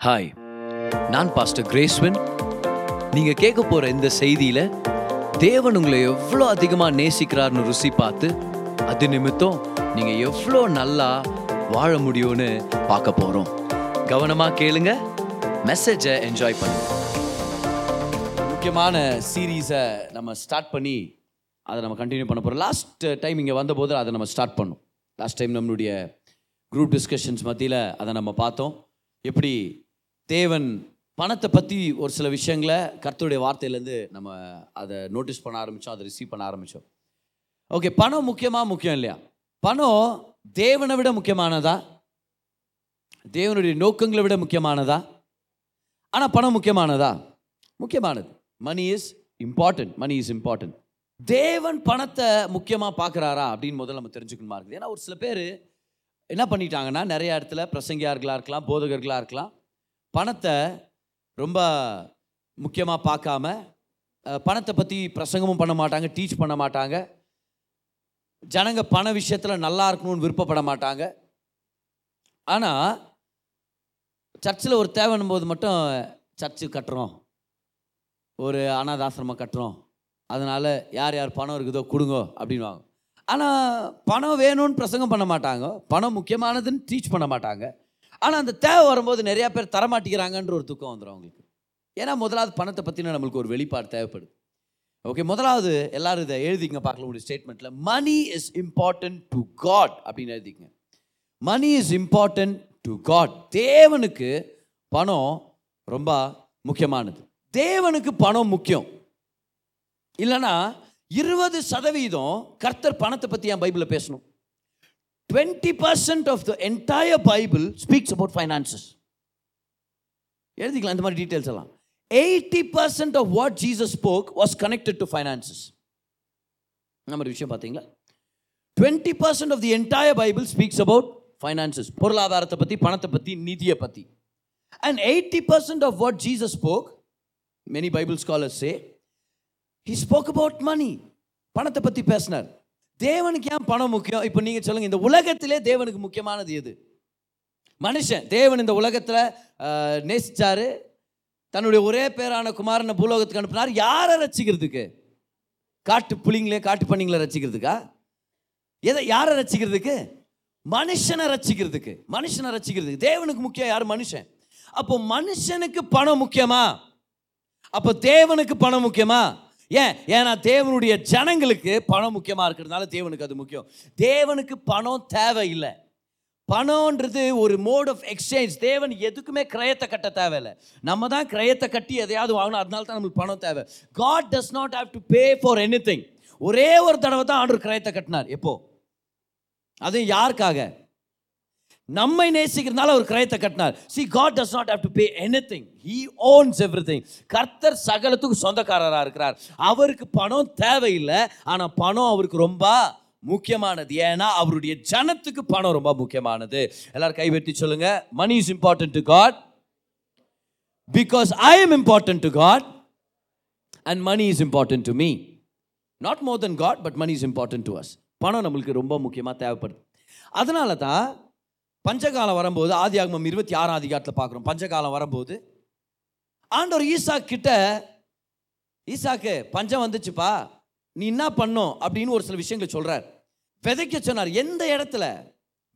Hi நான் pastor கிரேஸ்வன் நீங்கள் கேட்க போகிற இந்த செய்தியில் தேவன் உங்களை எவ்வளோ அதிகமாக நேசிக்கிறார்னு ருசி பார்த்து அது நிமித்தம் நீங்கள் எவ்வளோ நல்லா வாழ முடியும்னு பார்க்க போகிறோம் கவனமாக கேளுங்க மெசேஜை என்ஜாய் பண்ணுங்க. முக்கியமான சீரீஸை நம்ம ஸ்டார்ட் பண்ணி அதை நம்ம கண்டினியூ பண்ண போகிறோம் லாஸ்ட் டைம் இங்கே வந்தபோது அதை நம்ம ஸ்டார்ட் பண்ணோம். லாஸ்ட் டைம் நம்மளுடைய குரூப் டிஸ்கஷன்ஸ் மத்தியில் அதை நம்ம பார்த்தோம். எப்படி தேவன் பணத்தை பற்றி ஒரு சில விஷயங்களை கர்த்தருடைய வார்த்தையிலேருந்து நம்ம அதை நோட்டீஸ் பண்ண ஆரம்பித்தோம் அதை ரிசீவ் பண்ண ஆரம்பித்தோம் ஓகே பணம் முக்கியமாக முக்கியம் இல்லையா? பணம் தேவனை விட முக்கியமானதா? தேவனுடைய நோக்கங்களை விட முக்கியமானதா? ஆனால் பணம் முக்கியமானதா? முக்கியமானது. Money is important money is important தேவன் பணத்தை முக்கியமாக பார்க்குறாரா அப்படின்னு முதல்ல நம்ம தெரிஞ்சுக்கணுமா இருக்குது. ஏன்னா ஒரு சில பேர் என்ன பண்ணிட்டாங்கன்னா நிறைய இடத்துல பிரசங்கியார்களாக இருக்கலாம் போதகர்களாக இருக்கலாம். பணத்தை ரொம்ப முக்கியமாக பார்க்காம பணத்தை பற்றி பிரசங்கமும் பண்ண மாட்டாங்க டீச் பண்ண மாட்டாங்க. ஜனங்க பண விஷயத்தில் நல்லா இருக்கணும்னு விருப்பப்பட மாட்டாங்க. ஆனால் சர்ச்சில் ஒரு தேவைன்னும் போது மட்டும் சர்ச்சு கட்டுறோம். ஒரு அனாதாசிரமம் கட்டுறோம். அதனால் யார் யார் பணம் இருக்குதோ கொடுங்கோ அப்படின்வாங்க ஆனால் பணம் வேணும்னு பிரசங்கம் பண்ண மாட்டாங்க. பணம் முக்கியமானதுன்னு டீச் பண்ண மாட்டாங்க. ஆனால் அந்த தேவை வரும்போது நிறையா பேர் தரமாட்டிக்கிறாங்கன்ற ஒரு துக்கம் வந்துடும் அவங்களுக்கு. ஏன்னா முதலாவது பணத்தை பற்றின நம்மளுக்கு ஒரு வெளிப்பாடு தேவைப்படுது. ஓகே முதலாவது எல்லாரும் இதை எழுதிங்க பார்க்கலாம் உங்களுடைய ஸ்டேட்மெண்ட்டில் money is important to God அப்படின்னு எழுதிங்க money is important to God தேவனுக்கு பணம் ரொம்ப முக்கியமானது. தேவனுக்கு பணம் முக்கியம். இல்லைன்னா இருபது சதவீதம் கர்த்தர் பணத்தை பற்றி என் பைபிளில் பேசணும். Twenty percent of the entire Bible speaks about finances எழுதிக்கலாம் இந்த மாதிரி டீட்டெயில்ஸ் எல்லாம். Eighty percent of what Jesus spoke was connected to finances நம்ம ஒரு விஷயம் பார்த்தீங்களா? Twenty percent of the entire Bible speaks about finances பொருளாதாரத்தை பற்றி பணத்தை பற்றி நிதியை பற்றி and eighty percent of what Jesus spoke many Bible scholars say he spoke about money பணத்தை பற்றி பேசினார். தேவனுக்கு ஏன் பணம் முக்கியம்? இப்போ நீங்கள் சொல்லுங்கள் இந்த உலகத்திலே தேவனுக்கு முக்கியமானது எது? மனுஷன் தேவன் இந்த உலகத்தில் நேசிச்சாரு. தன்னுடைய ஒரே பேரான குமாரனை பூலோகத்துக்கு அனுப்பினார். யாரை ரசிக்கிறதுக்கு? காட்டு புளிங்களே காட்டு பண்ணிங்களை ரசிக்கிறதுக்கா? எதை யாரை ரசிக்கிறதுக்கு? மனுஷனை ரசிக்கிறதுக்கு. மனுஷனை ரசிக்கிறதுக்கு. தேவனுக்கு முக்கியம் யார்? மனுஷன். அப்போ மனுஷனுக்கு பணம் முக்கியமா? அப்போ தேவனுக்கு பணம் முக்கியமா? ஏன்? ஏன்னா தேவனுடைய ஜனங்களுக்கு பணம் முக்கியமாக இருக்கிறதுனால தேவனுக்கு அது முக்கியம். தேவனுக்கு பணம் தேவையில்லை. பணம்ன்றது ஒரு மோட் ஆஃப் எக்ஸ்சேஞ்ச் தேவன் எதுக்குமே கிரயத்தை கட்ட தேவையில்லை. நம்ம தான் கிரயத்தை கட்டி எதையாவது வாங்கணும். அதனால தான் நம்மளுக்கு பணம் தேவை. God does not have to pay for anything ஒரே ஒரு தடவை தான் ஆண்டவர் கிரயத்தை கட்டினார். எப்போ? அதுவும் யாருக்காக? நம்மை நேசிக்கிறதுனால ஒரு கிரயத்தை கட்டினார். See God does not have to pay anything he owns everything கர்த்தர் சகலத்துக்கு சொந்தக்காரராக இருக்கிறார். அவருக்கு பணம் தேவையில்லை. ஆனால் பணம் அவருக்கு ரொம்ப முக்கியமானது. ஏன்னா அவருடைய ஜனத்துக்கு பணம் ரொம்ப முக்கியமானது. எல்லாரும் கைவெட்டி சொல்லுங்க. Money is important to God because I am important to God and money is important to me not more than God but money is important to us பணம் நம்மளுக்கு ரொம்ப முக்கியமாக தேவைப்படுது. அதனால தான் பஞ்சகாலம் வரும்போது ஆதி ஆகமம் இருபத்தி ஆறாம் அதிகாரத்தில் பார்க்குறோம். பஞ்சகாலம் வரும்போது ஆண்டவர் ஈசாக் கிட்ட ஈசாக்கு பஞ்சம் வந்துச்சுப்பா. நீ என்ன பண்ணும்? அப்படின்னு ஒரு சில விஷயங்களை சொல்கிறார் விதைக்க சொன்னார். எந்த இடத்துல?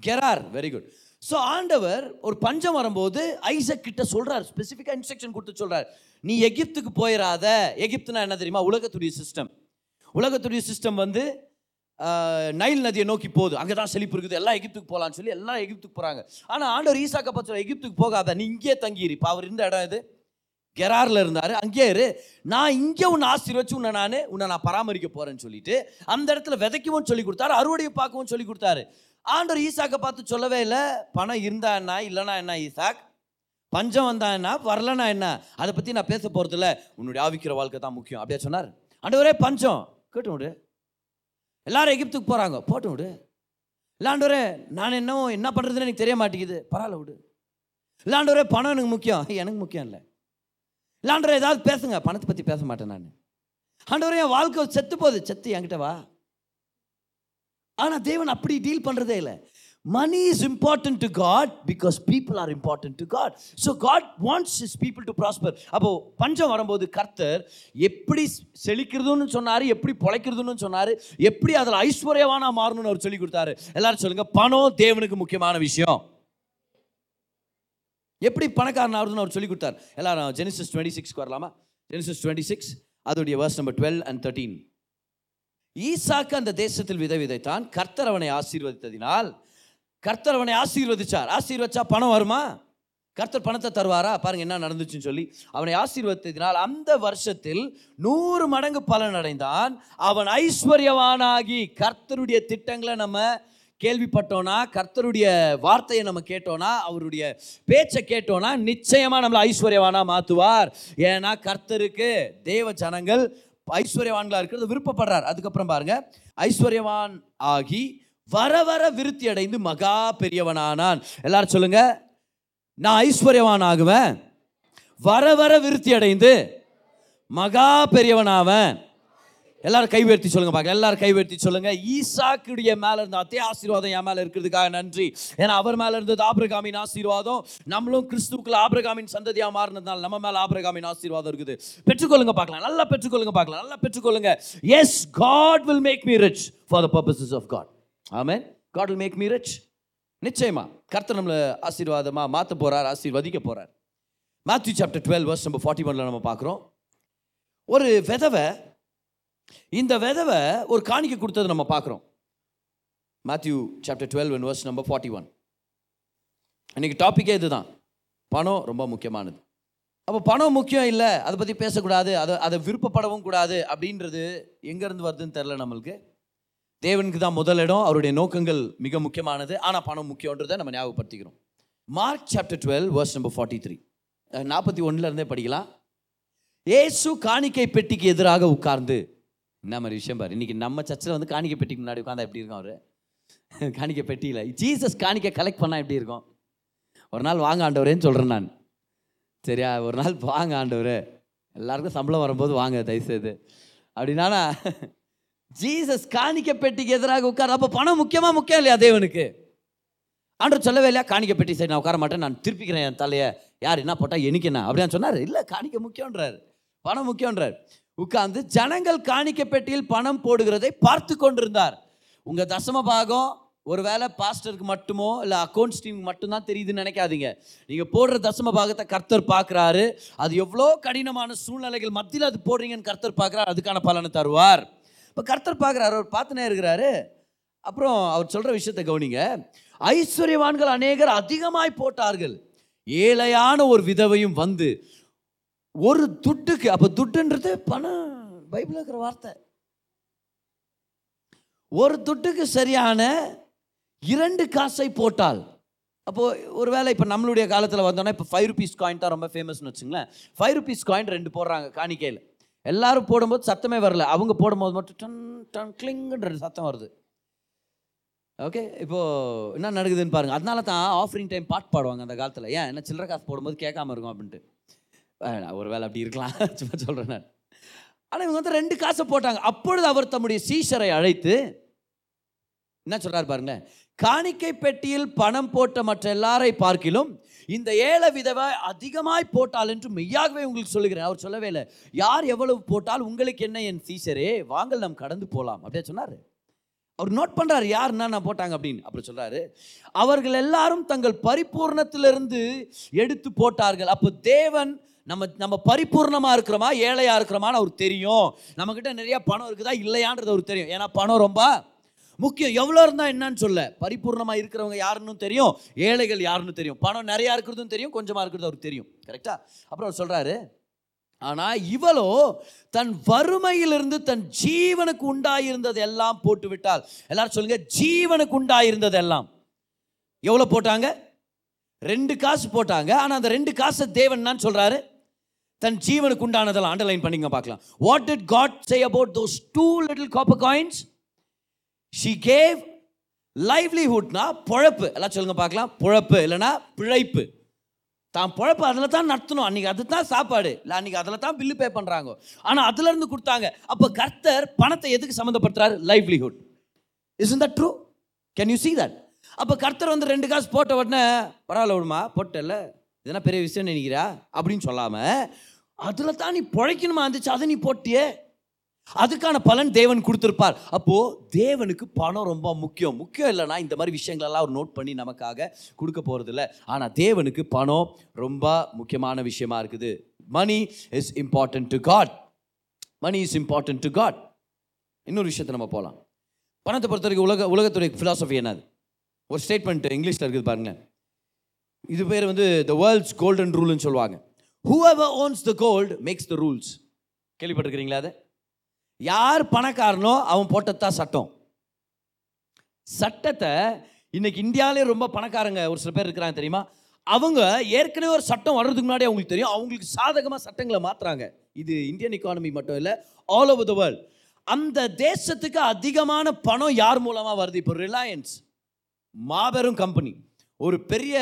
கெரார். வெரி குட் ஸோ ஆண்டவர் ஒரு பஞ்சம் வரும்போது ஐசக் கிட்ட சொல்கிறார் ஸ்பெசிஃபிக்காக இன்ஸ்ட்ரக்ஷன் கொடுத்து சொல்கிறார் நீ எகிப்துக்கு போயிடாத எகிப்துனா என்ன தெரியுமா? உலகத்துடைய சிஸ்டம் உலகத்துடைய சிஸ்டம் வந்து நைல் நதியை நோக்கி போகுது. அங்கே தான் செழிப்பு இருக்குது. எல்லாம் எகிப்துக்கு போகலான்னு சொல்லி எல்லாம் எகிப்துக்கு போகிறாங்க ஆனால் ஆண்டவர் ஈசாக்க பார்த்து எகிப்துக்கு போகாத நீ இங்கேயே தங்கியிரு. இப்போ அவர் இருந்த இடம் இது கெராரில் இருந்தார். அங்கேயே இரு. நான் இங்கே உன்னை ஆசீர்வச்சு உன்னை நான் உன்னை நான் பராமரிக்க போகிறேன்னு சொல்லிட்டு அந்த இடத்துல விதைக்கவும் சொல்லி கொடுத்தாரு. அறுவடையை பார்க்கவும் சொல்லி கொடுத்தாரு. ஆண்டவர் ஈசாக்கை பார்த்து சொல்லவே இல்லை. பணம் இருந்தா என்ன? இல்லைனா என்ன ஈசாக்? பஞ்சம் வந்தா என்ன? வரலனா என்ன? அதை பற்றி நான் பேச போகிறதில்ல உன்னுடைய ஆவிக்கிற வாழ்க்கை தான் முக்கியம். அப்படியே சொன்னார்? ஆண்டவரே பஞ்சம். கேட்டு எல்லாரும் எகிப்துக்கு போகிறாங்க போட்டு விடு. இல்லாண்டவரே நான் என்னவோ என்ன பண்ணுறதுன்னு எனக்கு தெரிய மாட்டேங்குது பரவாயில்ல விடு. இல்லாண்டவரே பணம் எனக்கு முக்கியம். எனக்கு முக்கியம் இல்லை. இல்லாண்டவரே ஏதாவது பேசுங்க. பணத்தை பற்றி பேச மாட்டேன் நான். ஆண்டவரே என் வாழ்க்கை செத்து போகுது. செத்து என்கிட்ட வா. ஆனால் தேவன் அப்படி டீல் பண்ணுறதே இல்லை. Money is important to God because people are important to God so God wants his people to prosper அப்போ பஞ்சம் வரும்போது கர்த்தர் எப்படி செழிக்கிறதுன்னு சொன்னார் எப்படி பொழைக்கிறதுன்னு சொன்னார் எப்படி அதில் ஐஸ்வர்யவானா மாறணும்னு அவர் சொல்லி கொடுத்தாரு. எல்லாரும் சொல்லுங்க பணம் தேவனுக்கு முக்கியமான விஷயம். எப்படி பணக்காரன் ஆகுதுன்னு அவர் சொல்லி கொடுத்தார். எல்லாரும் ஜெனிசஸ் டுவெண்ட்டி சிக்ஸ்க்கு வரலாமா? ஜெனிசஸ் டுவெண்ட்டி சிக்ஸ் அதோடைய verse number twelve and thirteen ஈசாக்கு அந்த தேசத்தில் விதை விதைத்தான் கர்த்தர் அவனை ஆசீர்வதித்ததினால் கர்த்தர் அவனை ஆசீர்வதிச்சார். ஆசீர்வச்சா பணம் வருமா? கர்த்தர் பணத்தை தருவாரா? பாருங்க என்ன நடந்துச்சுன்னு சொல்லி அவனை ஆசீர்வதித்ததினால் அந்த வருஷத்தில் நூறு மடங்கு பலன் அடைந்தான். அவன் ஐஸ்வர்யவானாகி கர்த்தருடைய திட்டங்களை நம்ம கேள்விப்பட்டோன்னா கர்த்தருடைய வார்த்தையை நம்ம கேட்டோன்னா அவருடைய பேச்சை கேட்டோன்னா நிச்சயமா நம்மளை ஐஸ்வர்யவானா மாத்துவார். ஏன்னா கர்த்தருக்கு தேவ ஜனங்கள் ஐஸ்வர்யவான்களா இருக்கிறது விருப்பப்படுறார். அதுக்கப்புறம் பாருங்க ஐஸ்வர்யவான் ஆகி வர வர விருத்தி அடைந்து மகா பெரியவனானான். எல்லாரும் சொல்லுங்க நான் ஐஸ்வர்யவான் ஆகுவேன் வர வர விருத்தி அடைந்து மகா பெரியவனாவன். எல்லாரும் கைவேர்த்தி சொல்லுங்க பார்க்கலாம். எல்லாரும் கைவேர்த்தி சொல்லுங்க. ஈசாக்குடைய மேல இருந்த அதே ஆசீர்வாதம் என் மேல இருக்கிறதுக்காக நன்றி. ஏன்னா அவர் மேல இருந்தது ஆபிரகாமின் ஆசீர்வாதம். நம்மளும் கிறிஸ்துவுக்குள்ள ஆபிரகாமின் சந்ததியா மாறினதுனால நம்ம மேல ஆபிரகாமின் ஆசீர்வாதம் இருக்குது. பெற்றுக்கொள்ளுங்க பார்க்கலாம். நல்லா பெற்றுக்கொள்ளுங்க பார்க்கலாம். நல்லா பெற்றுக்கொள்ளுங்க. Yes God will make me rich for the purposes of God amen. God will make me rich நிச்சயமா. கர்த்தர் நம்மளை ஆசீர்வாதமா மாற்ற போகிறார் ஆசீர்வதிக்க போகிறார் மேத்யூ சாப்டர் டுவெல் வர்ஸ் நம்ம ஃபார்ட்டி ஒன்ல நம்ம பார்க்குறோம். ஒரு விதவை இந்த விதவை ஒரு காணிக்கை கொடுத்தது நம்ம பார்க்குறோம். Matthew chapter twelve one verse number forty one இன்னைக்கு டாப்பிக்கே இதுதான். பணம் ரொம்ப முக்கியமானது. அப்போ பணம் முக்கியம் இல்லை அதை பற்றி பேசக்கூடாது அதை அதை விருப்பப்படவும் கூடாது அப்படின்றது எங்கேருந்து வருதுன்னு தெரில நம்மளுக்கு. தேவனுக்கு தான் முதலிடம் அவருடைய நோக்கங்கள் மிக முக்கியமானது. ஆனால் பணம் முக்கியன்றதை நம்ம ஞாபகப்படுத்திக்கிறோம். Mark chapter twelve verse number forty three நாற்பத்தி ஒன்றுலேருந்தே படிக்கலாம். ஏசு காணிக்கை பெட்டிக்கு எதிராக உட்கார்ந்து என்ன மாதிரி விஷயம் பாரு இன்னைக்கு நம்ம சர்ச்சில் வந்து காணிக்கை பெட்டிக்கு முன்னாடி உட்காந்தா எப்படி இருக்கும் அவர்? காணிக்கை பெட்டியில். ஜீசஸ் காணிக்கை கலெக்ட் பண்ணால் எப்படி இருக்கும்? ஒரு நாள் வாங்க ஆண்டவரேன்னு சொல்கிறேன் நான். சரியா ஒரு நாள் வாங்க ஆண்டவர். எல்லாருக்கும் சம்பளம் வரும்போது வாங்க தயவுசெய்து. அப்படின்னா ஜீசஸ் காணிக்க பெட்டிக்கு எதிராக உட்கார் அப்போ பணம் முக்கியமாக முக்கியம் இல்லையா தேவனுக்கு? ஆண்டவர் சொல்லவே இல்லையா? காணிக்க பெட்டி சரி நான் உட்கார மாட்டேன் நான் திருப்பிக்கிறேன் என் தலையை. யார் என்ன போட்டால் எனக்கு என்ன? அப்படின்னு சொன்னார். இல்லை காணிக்க முக்கியன்றார் பணம் முக்கியன்றார் உட்கார்ந்து ஜனங்கள் காணிக்க பெட்டியில் பணம் போடுகிறதை பார்த்து கொண்டிருந்தார். உங்கள் தசம பாகம் ஒருவேளை பாஸ்டருக்கு மட்டுமோ இல்லை அக்கௌண்ட்ஸ் டீம் மட்டும்தான் தெரியுதுன்னு நினைக்காதீங்க. நீங்கள் போடுற தசம பாகத்தை கர்த்தர் பார்க்குறாரு. அது எவ்வளோ கடினமான சூழ்நிலைகள் மத்தியில் அது போடுறீங்கன்னு கர்த்தர் பார்க்குறாரு. அதுக்கான பலனை தருவார். இப்போ கர்த்தர் பார்க்குறாரு அவர் பார்த்துனே இருக்கிறாரு அப்புறம் அவர் சொல்கிற விஷயத்தை கவனிங்க. ஐஸ்வர்யவான்கள் அநேகர் அதிகமாய் போட்டார்கள். ஏழையான ஒரு விதவையும் வந்து ஒரு துட்டுக்கு அப்போ துட்டுன்றது பணம் பைபிள் இருக்கிற வார்த்தை. ஒரு துட்டுக்கு சரியான இரண்டு காசை போட்டால் அப்போது ஒரு வேலை இப்போ நம்மளுடைய காலத்தில் வந்தோன்னா இப்போ ஃபைவ் ருபீஸ் காயின் தான் ரொம்ப ஃபேமஸ்னு வச்சுங்களேன். ஃபைவ் ருபீஸ் காயின் ரெண்டு போடுறாங்க காணிக்கையில். எல்லாரும் போடும்போது சத்தமே வரல. அவங்க போடும்போது மட்டும் டன் டன் கிளிங்குன்ற சத்தம் வருது. ஓகே இப்போது என்ன நடக்குதுன்னு பாருங்கள் அதனால தான் ஆஃபரிங் டைம் பாட்டு பாடுவாங்க அந்த காலத்தில். ஏன்? என்ன சில்லற காசு போடும்போது கேட்காம இருக்கும் அப்படின்ட்டு. ஒரு வேலை அப்படி இருக்கலாம். சும்மா சொல்கிறேன் நான். ஆனால் இவங்க வந்து ரெண்டு காசை போட்டாங்க. அப்பொழுது அவர் தம்முடைய சீஷரை அழைத்து என்ன சொல்கிறார் பாருங்க காணிக்கை பெட்டியில் பணம் போட்ட மற்ற எல்லாரை பார்க்கிலும் இந்த ஏழை விதவை அதிகமாய் போட்டால் என்று மெய்யாகவே உங்களுக்கு சொல்லுகிறேன். அவர் சொல்லவே இல்லை. யார் எவ்வளவு போட்டால் உங்களுக்கு என்ன என் சீசரே? வாங்கள் நாம் கடந்து போகலாம் அப்படியே சொன்னார். அவர் நோட் பண்ணுறாரு யார் என்னென்ன போட்டாங்க? அப்படின்னு. அப்படி சொல்கிறாரு அவர்கள் எல்லாரும் தங்கள் பரிபூர்ணத்திலிருந்து எடுத்து போட்டார்கள். அப்போ தேவன் நம்ம நம்ம பரிபூர்ணமாக இருக்கிறோமா? ஏழையாக இருக்கிறோமான்னு அவருக்கு தெரியும். நம்மக்கிட்ட நிறைய பணம் இருக்குதா? இல்லையான்றது அவருக்கு தெரியும். ஏன்னா பணம் ரொம்ப முக்கியம் எவ்வளோ இருந்தால் என்னன்னு சொல்ல. பரிபூர்ணமாக இருக்கிறவங்க யாருன்னு தெரியும் ஏழைகள் யாருன்னு தெரியும். பணம் நிறையா இருக்கிறதும் தெரியும் கொஞ்சமாக இருக்கிறது அவருக்கு தெரியும். கரெக்டாக அப்புறம் அவர் சொல்கிறாரு ஆனால் இவளோ தன் வறுமையிலிருந்து தன் ஜீவனுக்கு உண்டாயிருந்தது எல்லாம் போட்டு விட்டால் எல்லாரும் சொல்லுங்க ஜீவனுக்கு உண்டாயிருந்தது எல்லாம். எவ்வளோ போட்டாங்க? ரெண்டு காசு போட்டாங்க. ஆனால் அந்த ரெண்டு காசை தேவன் சொல்கிறாரு தன் ஜீவனுக்கு உண்டானதெல்லாம் அண்டர்லைன் பண்ணிங்க பார்க்கலாம். What did God say about those two little copper coins she gave லைவ்லிஹுட்னா பொழப்பு. எல்லாம் சொல்லுங்க பார்க்கலாம். பொழப்பு இல்லைன்னா பிழைப்பு. தான் பொழப்பு அதில் தான் நடத்தணும். அன்றைக்கி அது தான் சாப்பாடு. இல்லை அன்றைக்கி அதில் தான் பில்லு பே பண்ணுறாங்க ஆனால் அதுலேருந்து கொடுத்தாங்க. அப்போ கர்த்தர் பணத்தை எதுக்கு சம்மந்தப்படுத்துறாரு? Livelihood is that true can you see that அப்போ கர்த்தர் வந்து ரெண்டு காசு போட்ட உடனே பரவாயில்ல விடுமா போட்டல இதெல்லாம் பெரிய விஷயம் நினைக்கிறா அப்படின்னு சொல்லாமல் அதில் தான் நீ பிழைக்கணுமா? இருந்துச்சு அதை நீ போட்டியே. அதுக்கான பலன் தேவன் கொடுத்துருப்பார். அப்போது தேவனுக்கு பணம் ரொம்ப முக்கியம். முக்கியம் இல்லைன்னா இந்த மாதிரி விஷயங்களெல்லாம் அவர் நோட் பண்ணி நமக்காக கொடுக்க போகிறதில்ல ஆனால் தேவனுக்கு பணம் ரொம்ப முக்கியமான விஷயமா இருக்குது. Money is important to God money is important to God இன்னொரு விஷயத்தை நம்ம போகலாம் பணத்தை பொறுத்த வரைக்கும் உலக உலகத்துடைய ஃபிலாசபி என்னது? ஒரு ஸ்டேட்மெண்ட் இங்கிலீஷில் இருக்குது பாருங்கள் இது பேர் வந்து த வேர்ல்ட்ஸ் கோல்டன் ரூல்னு சொல்லுவாங்க. Whoever owns the gold makes the rules கேள்விப்பட்டிருக்கிறீங்களா அதை? யார் பணக்காரனோ அவன் போட்டதான் சட்டம். சட்டத்தை இன்னைக்கு இந்தியாவிலே ரொம்ப பணக்காரங்க ஒரு சில பேர் இருக்கிறாங்க தெரியுமா? அவங்க ஏற்கனவே ஒரு சட்டம் வர்றதுக்கு முன்னாடி அவங்களுக்கு தெரியும். அவங்களுக்கு சாதகமாக சட்டங்களை மாற்றுறாங்க இது இந்தியன் இக்கானமி மட்டும் இல்லை ஆல் ஓவர் த வேர்ல்ட் அந்த தேசத்துக்கு அதிகமான பணம் யார் மூலமாக வருது? இப்போ ரிலையன்ஸ் மாபெரும் கம்பெனி ஒரு பெரிய